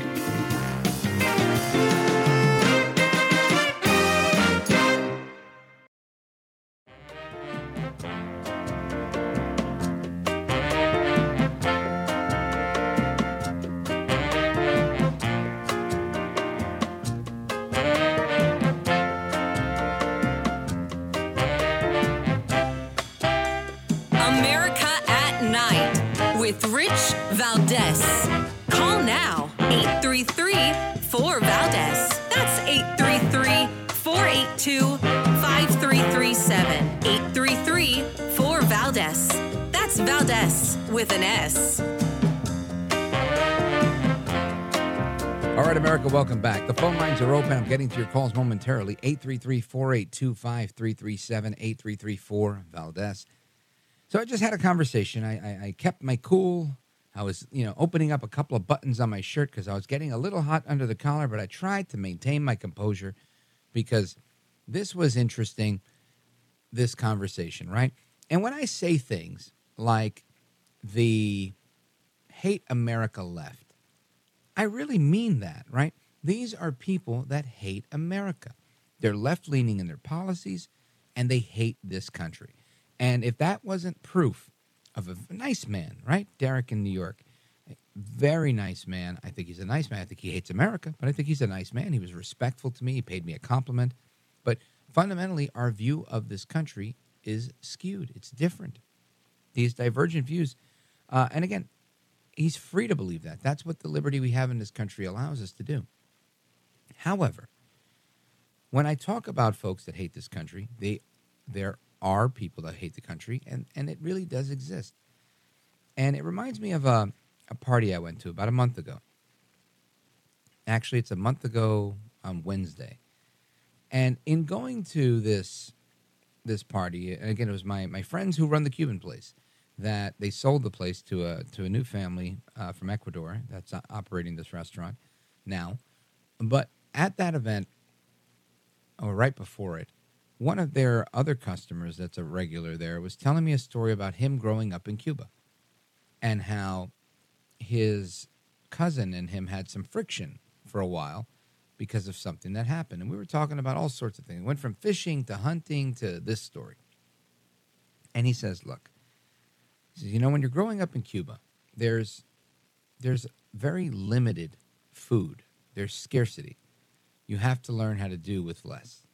To your calls momentarily. 833 482 5337 8334 Valdez. So I just had a conversation. I, I, I kept my cool. I was, you know, opening up a couple of buttons on my shirt because I was getting a little hot under the collar, but I tried to maintain my composure because this was interesting, this conversation, right? And when I say things like the hate America left, I really mean that, right? These are people that hate America. They're left leaning in their policies and they hate this country. And if that wasn't proof of a nice man, right? Derek in New York, very nice man. I think he's a nice man. I think he hates America, but I think he's a nice man. He was respectful to me. He paid me a compliment. But fundamentally, our view of this country is skewed. It's different. These divergent views. Uh, and again, he's free to believe that. That's what the liberty we have in this country allows us to do. However, when I talk about folks that hate this country, they there are people that hate the country, and, and it really does exist. And it reminds me of a, a party I went to about a month ago. Actually, it's a month ago on Wednesday. And in going to this this party, and again, it was my, my friends who run the Cuban place that they sold the place to a to a new family uh, from Ecuador that's operating this restaurant now. But at that event, or right before it, one of their other customers that's a regular there was telling me a story about him growing up in Cuba and how his cousin and him had some friction for a while because of something that happened. And we were talking about all sorts of things. It went from fishing to hunting to this story. And he says, Look, he says, you know, when you're growing up in Cuba, there's there's very limited food. There's scarcity. You have to learn how to do with less.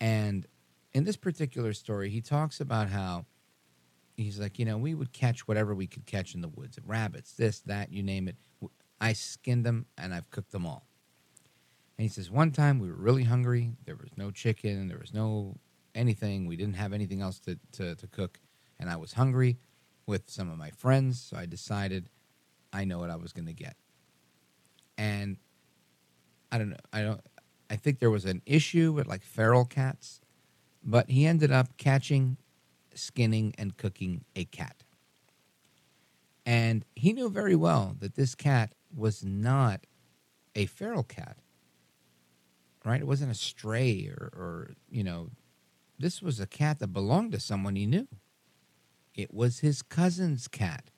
And in this particular story, he talks about how he's like, you know, we would catch whatever we could catch in the woods rabbits, this, that, you name it. I skinned them and I've cooked them all. And he says, one time we were really hungry. There was no chicken, there was no anything. We didn't have anything else to, to, to cook. And I was hungry with some of my friends. So I decided I know what I was going to get. And I don't know. I don't. I think there was an issue with like feral cats, but he ended up catching, skinning, and cooking a cat. And he knew very well that this cat was not a feral cat, right? It wasn't a stray or, or you know, this was a cat that belonged to someone he knew. It was his cousin's cat.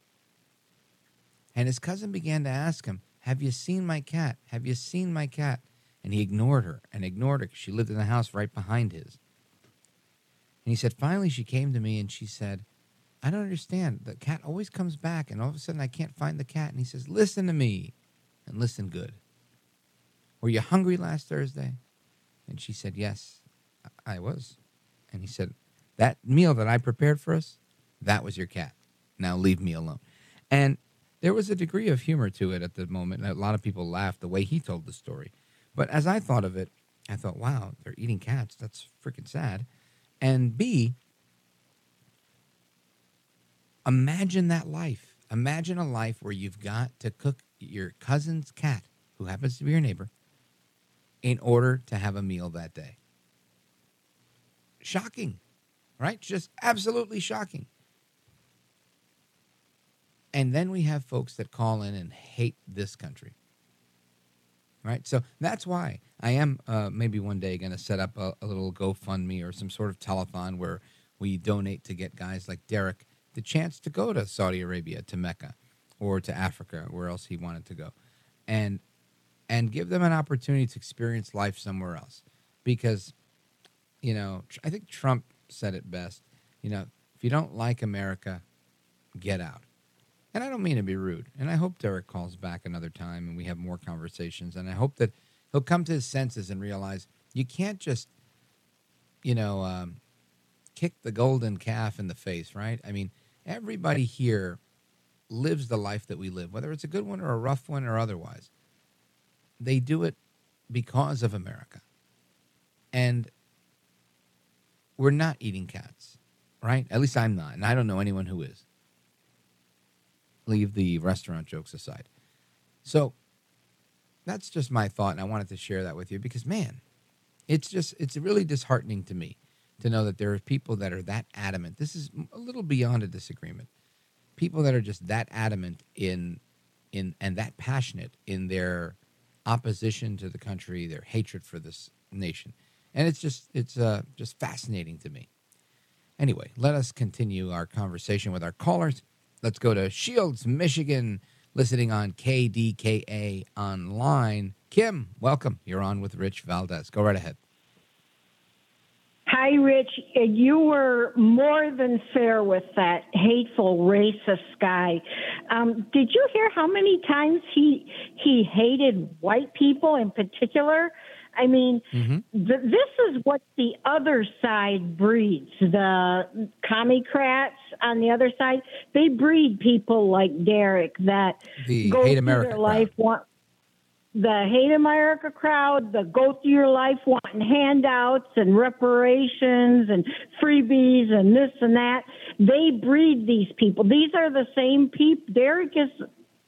And his cousin began to ask him, Have you seen my cat? Have you seen my cat? And he ignored her and ignored her because she lived in the house right behind his. And he said, Finally, she came to me and she said, I don't understand. The cat always comes back, and all of a sudden I can't find the cat. And he says, Listen to me and listen good. Were you hungry last Thursday? And she said, Yes, I was. And he said, That meal that I prepared for us, that was your cat. Now leave me alone. And there was a degree of humor to it at the moment. A lot of people laughed the way he told the story. But as I thought of it, I thought, wow, they're eating cats. That's freaking sad. And B, imagine that life. Imagine a life where you've got to cook your cousin's cat, who happens to be your neighbor, in order to have a meal that day. Shocking, right? Just absolutely shocking. And then we have folks that call in and hate this country. Right? So that's why I am uh, maybe one day going to set up a, a little GoFundMe or some sort of telethon where we donate to get guys like Derek the chance to go to Saudi Arabia, to Mecca, or to Africa, where else he wanted to go, and and give them an opportunity to experience life somewhere else. Because, you know, I think Trump said it best. You know, if you don't like America, get out. And I don't mean to be rude. And I hope Derek calls back another time and we have more conversations. And I hope that he'll come to his senses and realize you can't just, you know, um, kick the golden calf in the face, right? I mean, everybody here lives the life that we live, whether it's a good one or a rough one or otherwise. They do it because of America. And we're not eating cats, right? At least I'm not. And I don't know anyone who is. Leave the restaurant jokes aside. So that's just my thought, and I wanted to share that with you because, man, it's just it's really disheartening to me to know that there are people that are that adamant. This is a little beyond a disagreement. People that are just that adamant in in and that passionate in their opposition to the country, their hatred for this nation, and it's just it's uh, just fascinating to me. Anyway, let us continue our conversation with our callers. Let's go to Shields, Michigan, listening on KDKA online. Kim, welcome. You're on with Rich Valdez. Go right ahead. Hi, Rich. You were more than fair with that hateful, racist guy. Um, did you hear how many times he he hated white people in particular? I mean, mm-hmm. th- this is what the other side breeds. The commie-crats on the other side, they breed people like Derek that the go hate through America their life want the hate America crowd, the go through your life wanting handouts and reparations and freebies and this and that. They breed these people. These are the same people. Derek is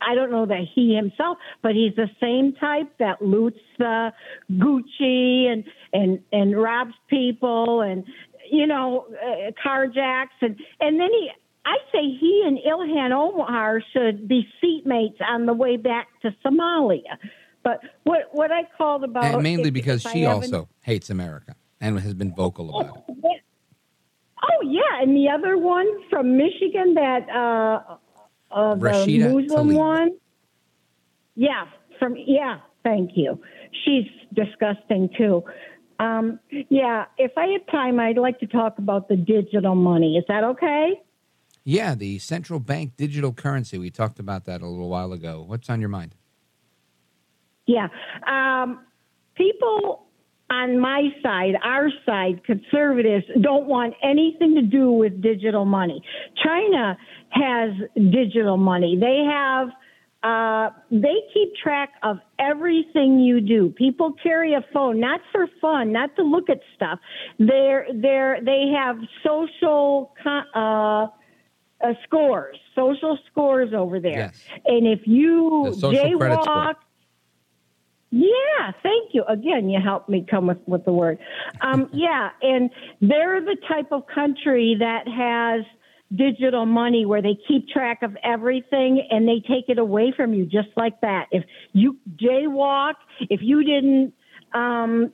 I don't know that he himself, but he's the same type that loots the Gucci and and and robs people and you know uh, carjacks and and then he. I say he and Ilhan Omar should be seatmates on the way back to Somalia. But what what I called about and mainly if, because if she also hates America and has been vocal about it. Oh yeah, and the other one from Michigan that uh, the Rashida Muslim Tlaib. one. Yeah, from yeah. Thank you. She's disgusting too. Um, yeah, if I had time, I'd like to talk about the digital money. Is that okay? Yeah, the central bank digital currency. We talked about that a little while ago. What's on your mind? Yeah. Um, people on my side, our side, conservatives, don't want anything to do with digital money. China has digital money. They have. Uh, they keep track of everything you do. People carry a phone not for fun, not to look at stuff. They're they're they have social uh, uh, scores, social scores over there. Yes. And if you The social credit score. jaywalk, yeah, thank you. Again, you helped me come with, with the word. Um, yeah, and they're the type of country that has digital money where they keep track of everything and they take it away from you just like that. If you jaywalk, if you didn't um,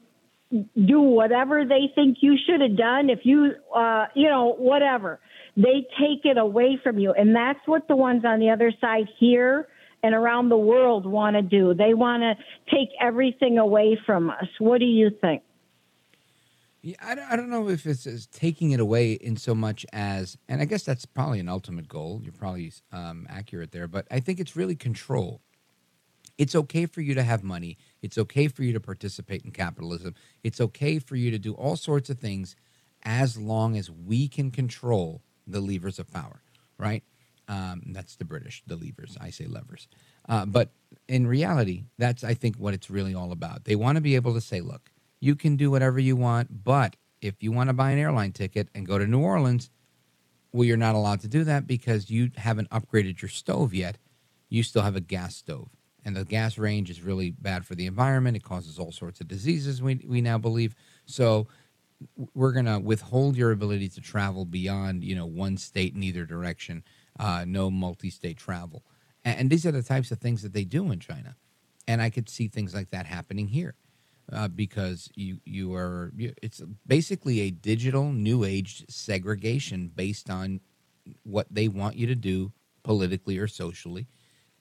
do whatever they think you should have done, if you, uh, you know, whatever, they take it away from you. And that's what the ones on the other side here and around the world want to do. They want to take everything away from us. What do you think? Yeah, I don't, know if it's, it's taking it away in so much as, and I guess that's probably an ultimate goal. You're probably um, accurate there, but I think it's really control. It's okay for you to have money. It's okay for you to participate in capitalism. It's okay for you to do all sorts of things as long as we can control the levers of power, right? Um, that's the British, the levers. I say levers. Uh, but in reality, that's, I think, what it's really all about. They want to be able to say, look, you can do whatever you want, but if you want to buy an airline ticket and go to New Orleans, well, you're not allowed to do that because you haven't upgraded your stove yet. You still have a gas stove. And the gas range is really bad for the environment. It causes all sorts of diseases, we, we now believe. So we're going to withhold your ability to travel beyond, you know, one state in either direction, uh, no multi-state travel. And, and these are the types of things that they do in China. And I could see things like that happening here. Uh, because you you are you, it's basically a digital new age segregation based on what they want you to do politically or socially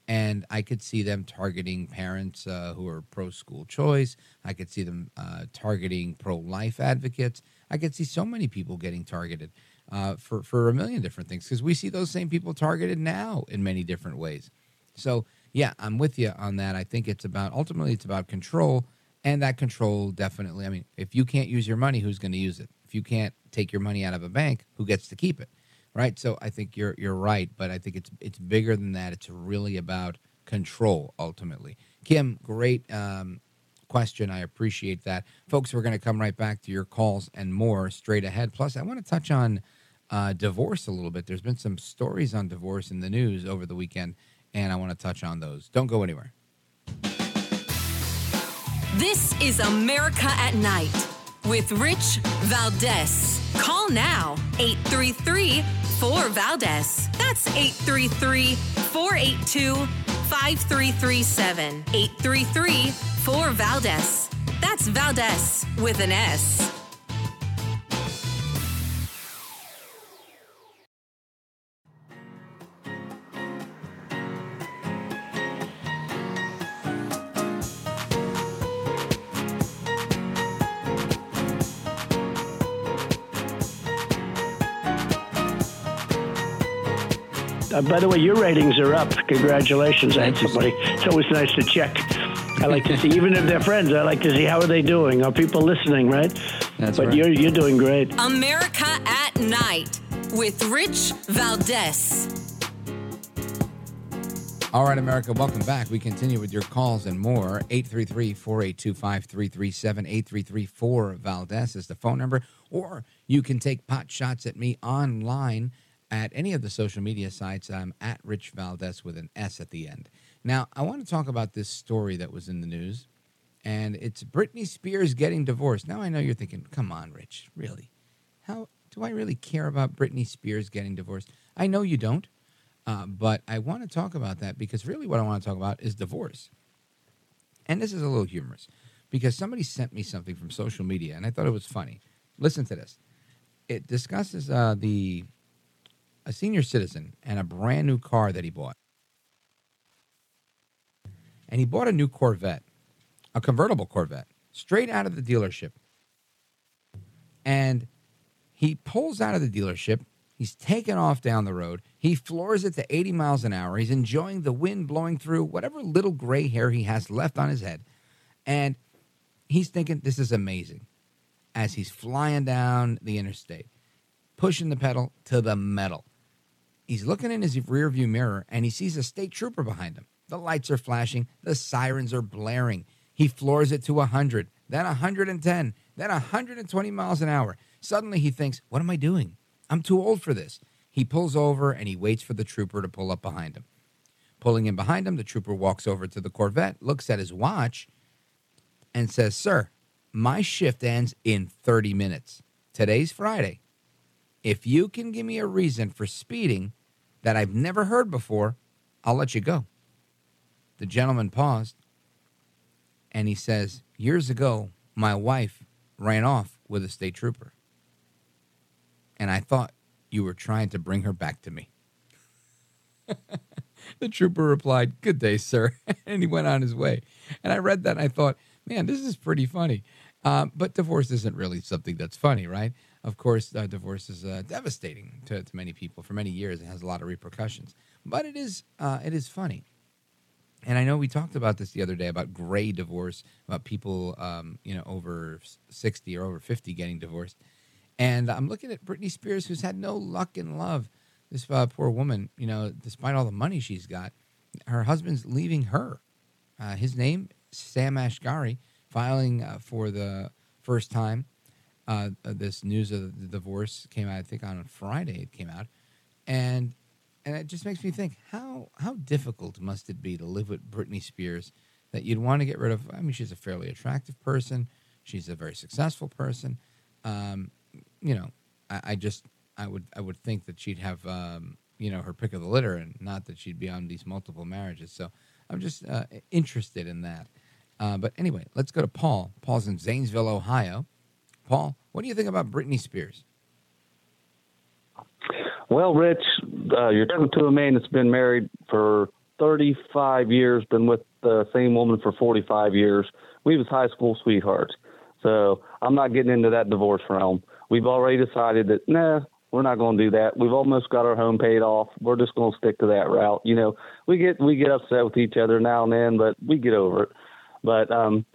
and i could see them targeting parents uh, who are pro school choice i could see them uh, targeting pro life advocates i could see so many people getting targeted uh, for for a million different things because we see those same people targeted now in many different ways. So yeah i'm with you on that. I think it's about ultimately it's about control and that control definitely i mean if you can't use your money who's going to use it? If you can't take your money out of a bank who gets to keep it right? So i think you're you're right but i think it's it's bigger than that. It's really about control ultimately. Kim great um, question. I appreciate that. Folks we're going to come right back to your calls and more straight ahead. Plus i want to touch on uh, divorce a little bit. There's been some stories on divorce in the news over the weekend, and I want to touch on those. Don't go anywhere. This is America at Night with Rich Valdez. Call now 833 4 Valdez. That's 833 482 5337. 833 4 Valdez. That's Valdez with an S. Uh, by the way, your ratings are up. Congratulations. I had somebody. It's always nice to check. I like to see, even if they're friends, I like to see how are they doing. Are people listening, right? That's but right. you're you're doing great. America at Night with Rich Valdez. All right, America, welcome back. We continue with your calls and more. 833 482 5337. 833 4 Valdez is the phone number. Or you can take pot shots at me online at any of the social media sites. I'm at Rich Valdez with an S at the end. Now, I want to talk about this story that was in the news, and it's Britney Spears getting divorced. Now, I know you're thinking, come on, Rich, really? How do I really care about Britney Spears getting divorced? I know you don't. Uh, but I want to talk about that because really what I want to talk about is divorce. And this is a little humorous because somebody sent me something from social media and I thought it was funny. Listen to this. It discusses uh, the a senior citizen and a brand new car that he bought. And he bought a new Corvette, a convertible Corvette, straight out of the dealership. And he pulls out of the dealership He's taken off down the road. He floors it to 80 miles an hour. He's enjoying the wind blowing through whatever little gray hair he has left on his head. And he's thinking, this is amazing. As he's flying down the interstate, pushing the pedal to the metal. He's looking in his rearview mirror and he sees a state trooper behind him. The lights are flashing, the sirens are blaring. He floors it to 100, then 110, then 120 miles an hour. Suddenly he thinks, what am I doing? I'm too old for this. He pulls over and he waits for the trooper to pull up behind him. Pulling in behind him, the trooper walks over to the Corvette, looks at his watch, and says, Sir, my shift ends in 30 minutes. Today's Friday. If you can give me a reason for speeding that I've never heard before, I'll let you go. The gentleman paused and he says, Years ago, my wife ran off with a state trooper and I thought you were trying to bring her back to me. the trooper replied, Good day, sir. and he went on his way. And I read that and I thought, man, this is pretty funny. Um, but divorce isn't really something that's funny, right? Of course, uh, divorce is uh, devastating to, to many people. For many years, it has a lot of repercussions. But it is, uh, it is funny. And I know we talked about this the other day about gray divorce, about people, um, you know, over 60 or over 50 getting divorced. And I'm looking at Britney Spears, who's had no luck in love. This uh, poor woman, you know, despite all the money she's got, her husband's leaving her. Uh, his name, Sam Asghari, filing uh, for the first time. Uh, this news of the divorce came out, I think, on Friday. It came out, and and it just makes me think how how difficult must it be to live with Britney Spears that you'd want to get rid of. I mean, she's a fairly attractive person. She's a very successful person. Um, you know, I, I, just I would I would think that she'd have um, you know her pick of the litter, and not that she'd be on these multiple marriages. So I'm just uh, interested in that. Uh, but anyway, let's go to Paul. Paul's in Zanesville, Ohio. Paul, what do you think about Britney Spears? Well, Rich, uh, you're talking to a man that's been married for 35 years, been with the same woman for 45 years. We was high school sweethearts. So I'm not getting into that divorce realm. We've already decided that, nah, we're not going to do that. We've almost got our home paid off. We're just going to stick to that route. You know, we get we get upset with each other now and then, but we get over it. But um,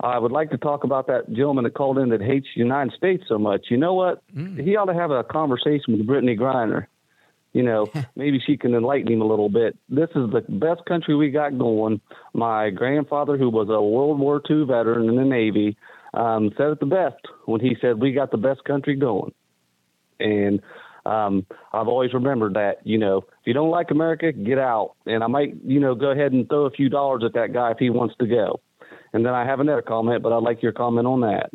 I would like to talk about that gentleman that called in that hates the United States so much. You know what? Mm. He ought to have a conversation with Brittney Griner. You know, maybe she can enlighten him a little bit. This is the best country we got going. My grandfather, who was a World War II veteran in the Navy, um, said it the best when he said, "We got the best country going." And um, I've always remembered that, you know, if you don't like America, get out. And I might, you know, go ahead and throw a few dollars at that guy if he wants to go. And then I have another comment, but I'd like your comment on that.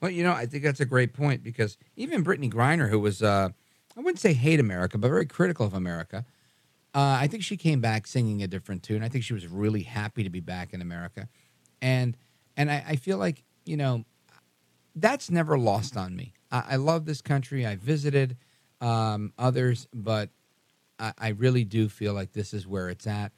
Well, you know, I think that's a great point because even Brittney Griner, who was, uh, I wouldn't say hate America, but very critical of America, uh, I think she came back singing a different tune. I think she was really happy to be back in America, and and I, I feel like you know that's never lost on me. I, I love this country. I visited um, others, but I, I really do feel like this is where it's at.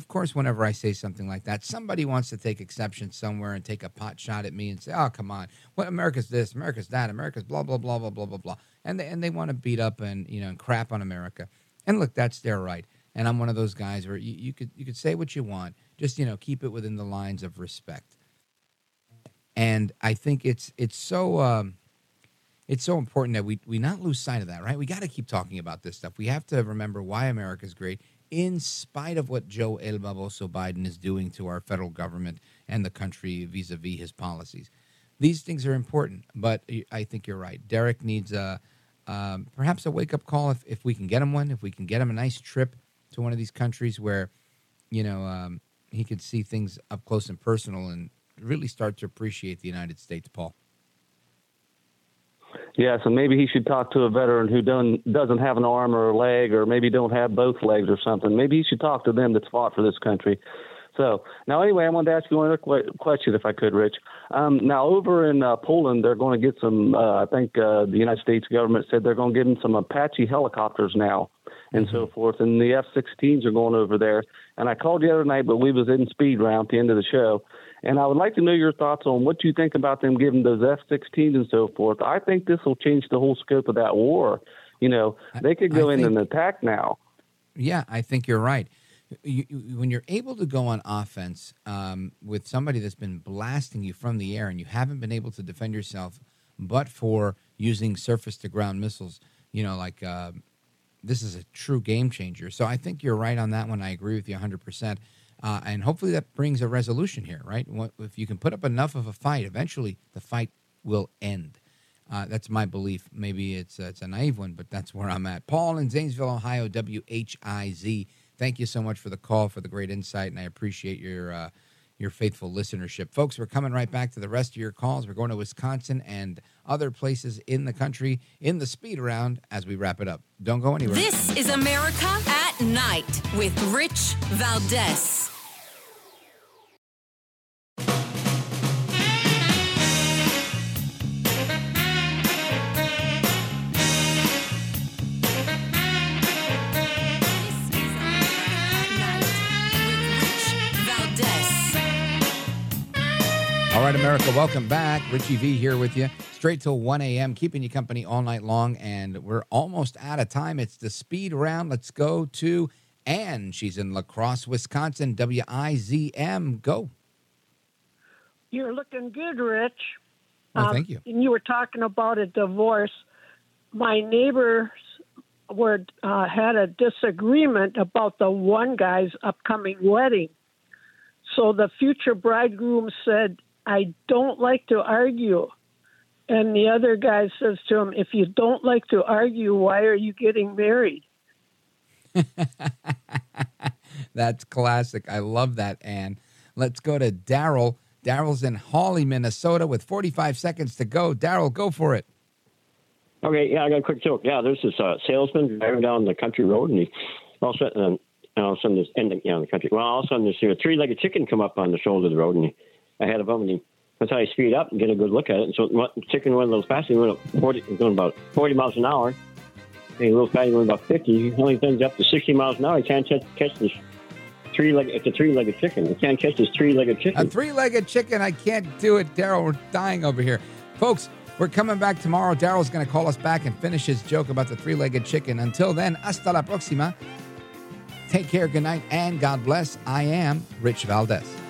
Of course, whenever I say something like that, somebody wants to take exception somewhere and take a pot shot at me and say, "Oh, come on, what America's this, America's that, America's blah blah blah blah blah blah blah," and they, and they want to beat up and you know and crap on America. And look, that's their right. And I'm one of those guys where you, you could you could say what you want, just you know keep it within the lines of respect. And I think it's it's so um, it's so important that we we not lose sight of that, right? We got to keep talking about this stuff. We have to remember why America's great, in spite of what Joe El Baboso Biden is doing to our federal government and the country vis-a-vis his policies. These things are important, but I think you're right. Derek needs a um, perhaps a wake up call if, if we can get him one, if we can get him a nice trip to one of these countries where, you know, um, he could see things up close and personal and really start to appreciate the United States, Paul. Yeah, so maybe he should talk to a veteran who doesn't doesn't have an arm or a leg, or maybe don't have both legs or something. Maybe he should talk to them that's fought for this country. So now, anyway, I wanted to ask you another question, if I could, Rich. Um, now, over in uh, Poland, they're going to get some. Uh, I think uh, the United States government said they're going to give them some Apache helicopters now, and mm-hmm. so forth. And the F-16s are going over there. And I called the other night, but we was in speed round at the end of the show, and I would like to know your thoughts on what you think about them giving those F-16s and so forth. I think this will change the whole scope of that war. You know, they could go I in think, and attack now. Yeah, I think you're right. You, you, when you're able to go on offense um, with somebody that's been blasting you from the air and you haven't been able to defend yourself, but for using surface to ground missiles, you know, like uh, this is a true game changer. So I think you're right on that one. I agree with you 100%. Uh, and hopefully that brings a resolution here, right? If you can put up enough of a fight, eventually the fight will end. Uh, that's my belief. Maybe it's uh, it's a naive one, but that's where I'm at. Paul in Zanesville, Ohio, WHIZ. Thank you so much for the call, for the great insight, and I appreciate your uh, your faithful listenership, folks. We're coming right back to the rest of your calls. We're going to Wisconsin and other places in the country in the speed round as we wrap it up. Don't go anywhere. This is America at Night with Rich Valdez. Right, America, welcome back. Richie V here with you, straight till 1 a.m., keeping you company all night long. And we're almost out of time. It's the speed round. Let's go to Ann. She's in La Crosse, Wisconsin. WIZM. Go. You're looking good, Rich. Oh, um, thank you. And you were talking about a divorce. My neighbors were uh, had a disagreement about the one guy's upcoming wedding. So the future bridegroom said I don't like to argue. And the other guy says to him, If you don't like to argue, why are you getting married? That's classic. I love that, Anne. Let's go to Daryl. Daryl's in Hawley, Minnesota, with 45 seconds to go. Daryl, go for it. Okay, yeah, I got a quick joke. Yeah, there's this uh, salesman driving down the country road, and he all of a sudden, um, all of a sudden, this ending, you know, the country. Well, all of a sudden, this you know, three-legged chicken come up on the shoulder of the road, and he ahead of him, and he that's how he speed up and get a good look at it. And so taking one of those fast, he went up 40, going about 40 miles an hour. And a little fast, going about 50. He only turns up to 60 miles an hour. He can't catch, catch this three-legged. It's a three-legged chicken. He can't catch this three-legged chicken. A three-legged chicken. I can't do it, Daryl. We're dying over here, folks. We're coming back tomorrow. Daryl's going to call us back and finish his joke about the three-legged chicken. Until then, hasta la próxima. Take care, good night, and God bless. I am Rich Valdez.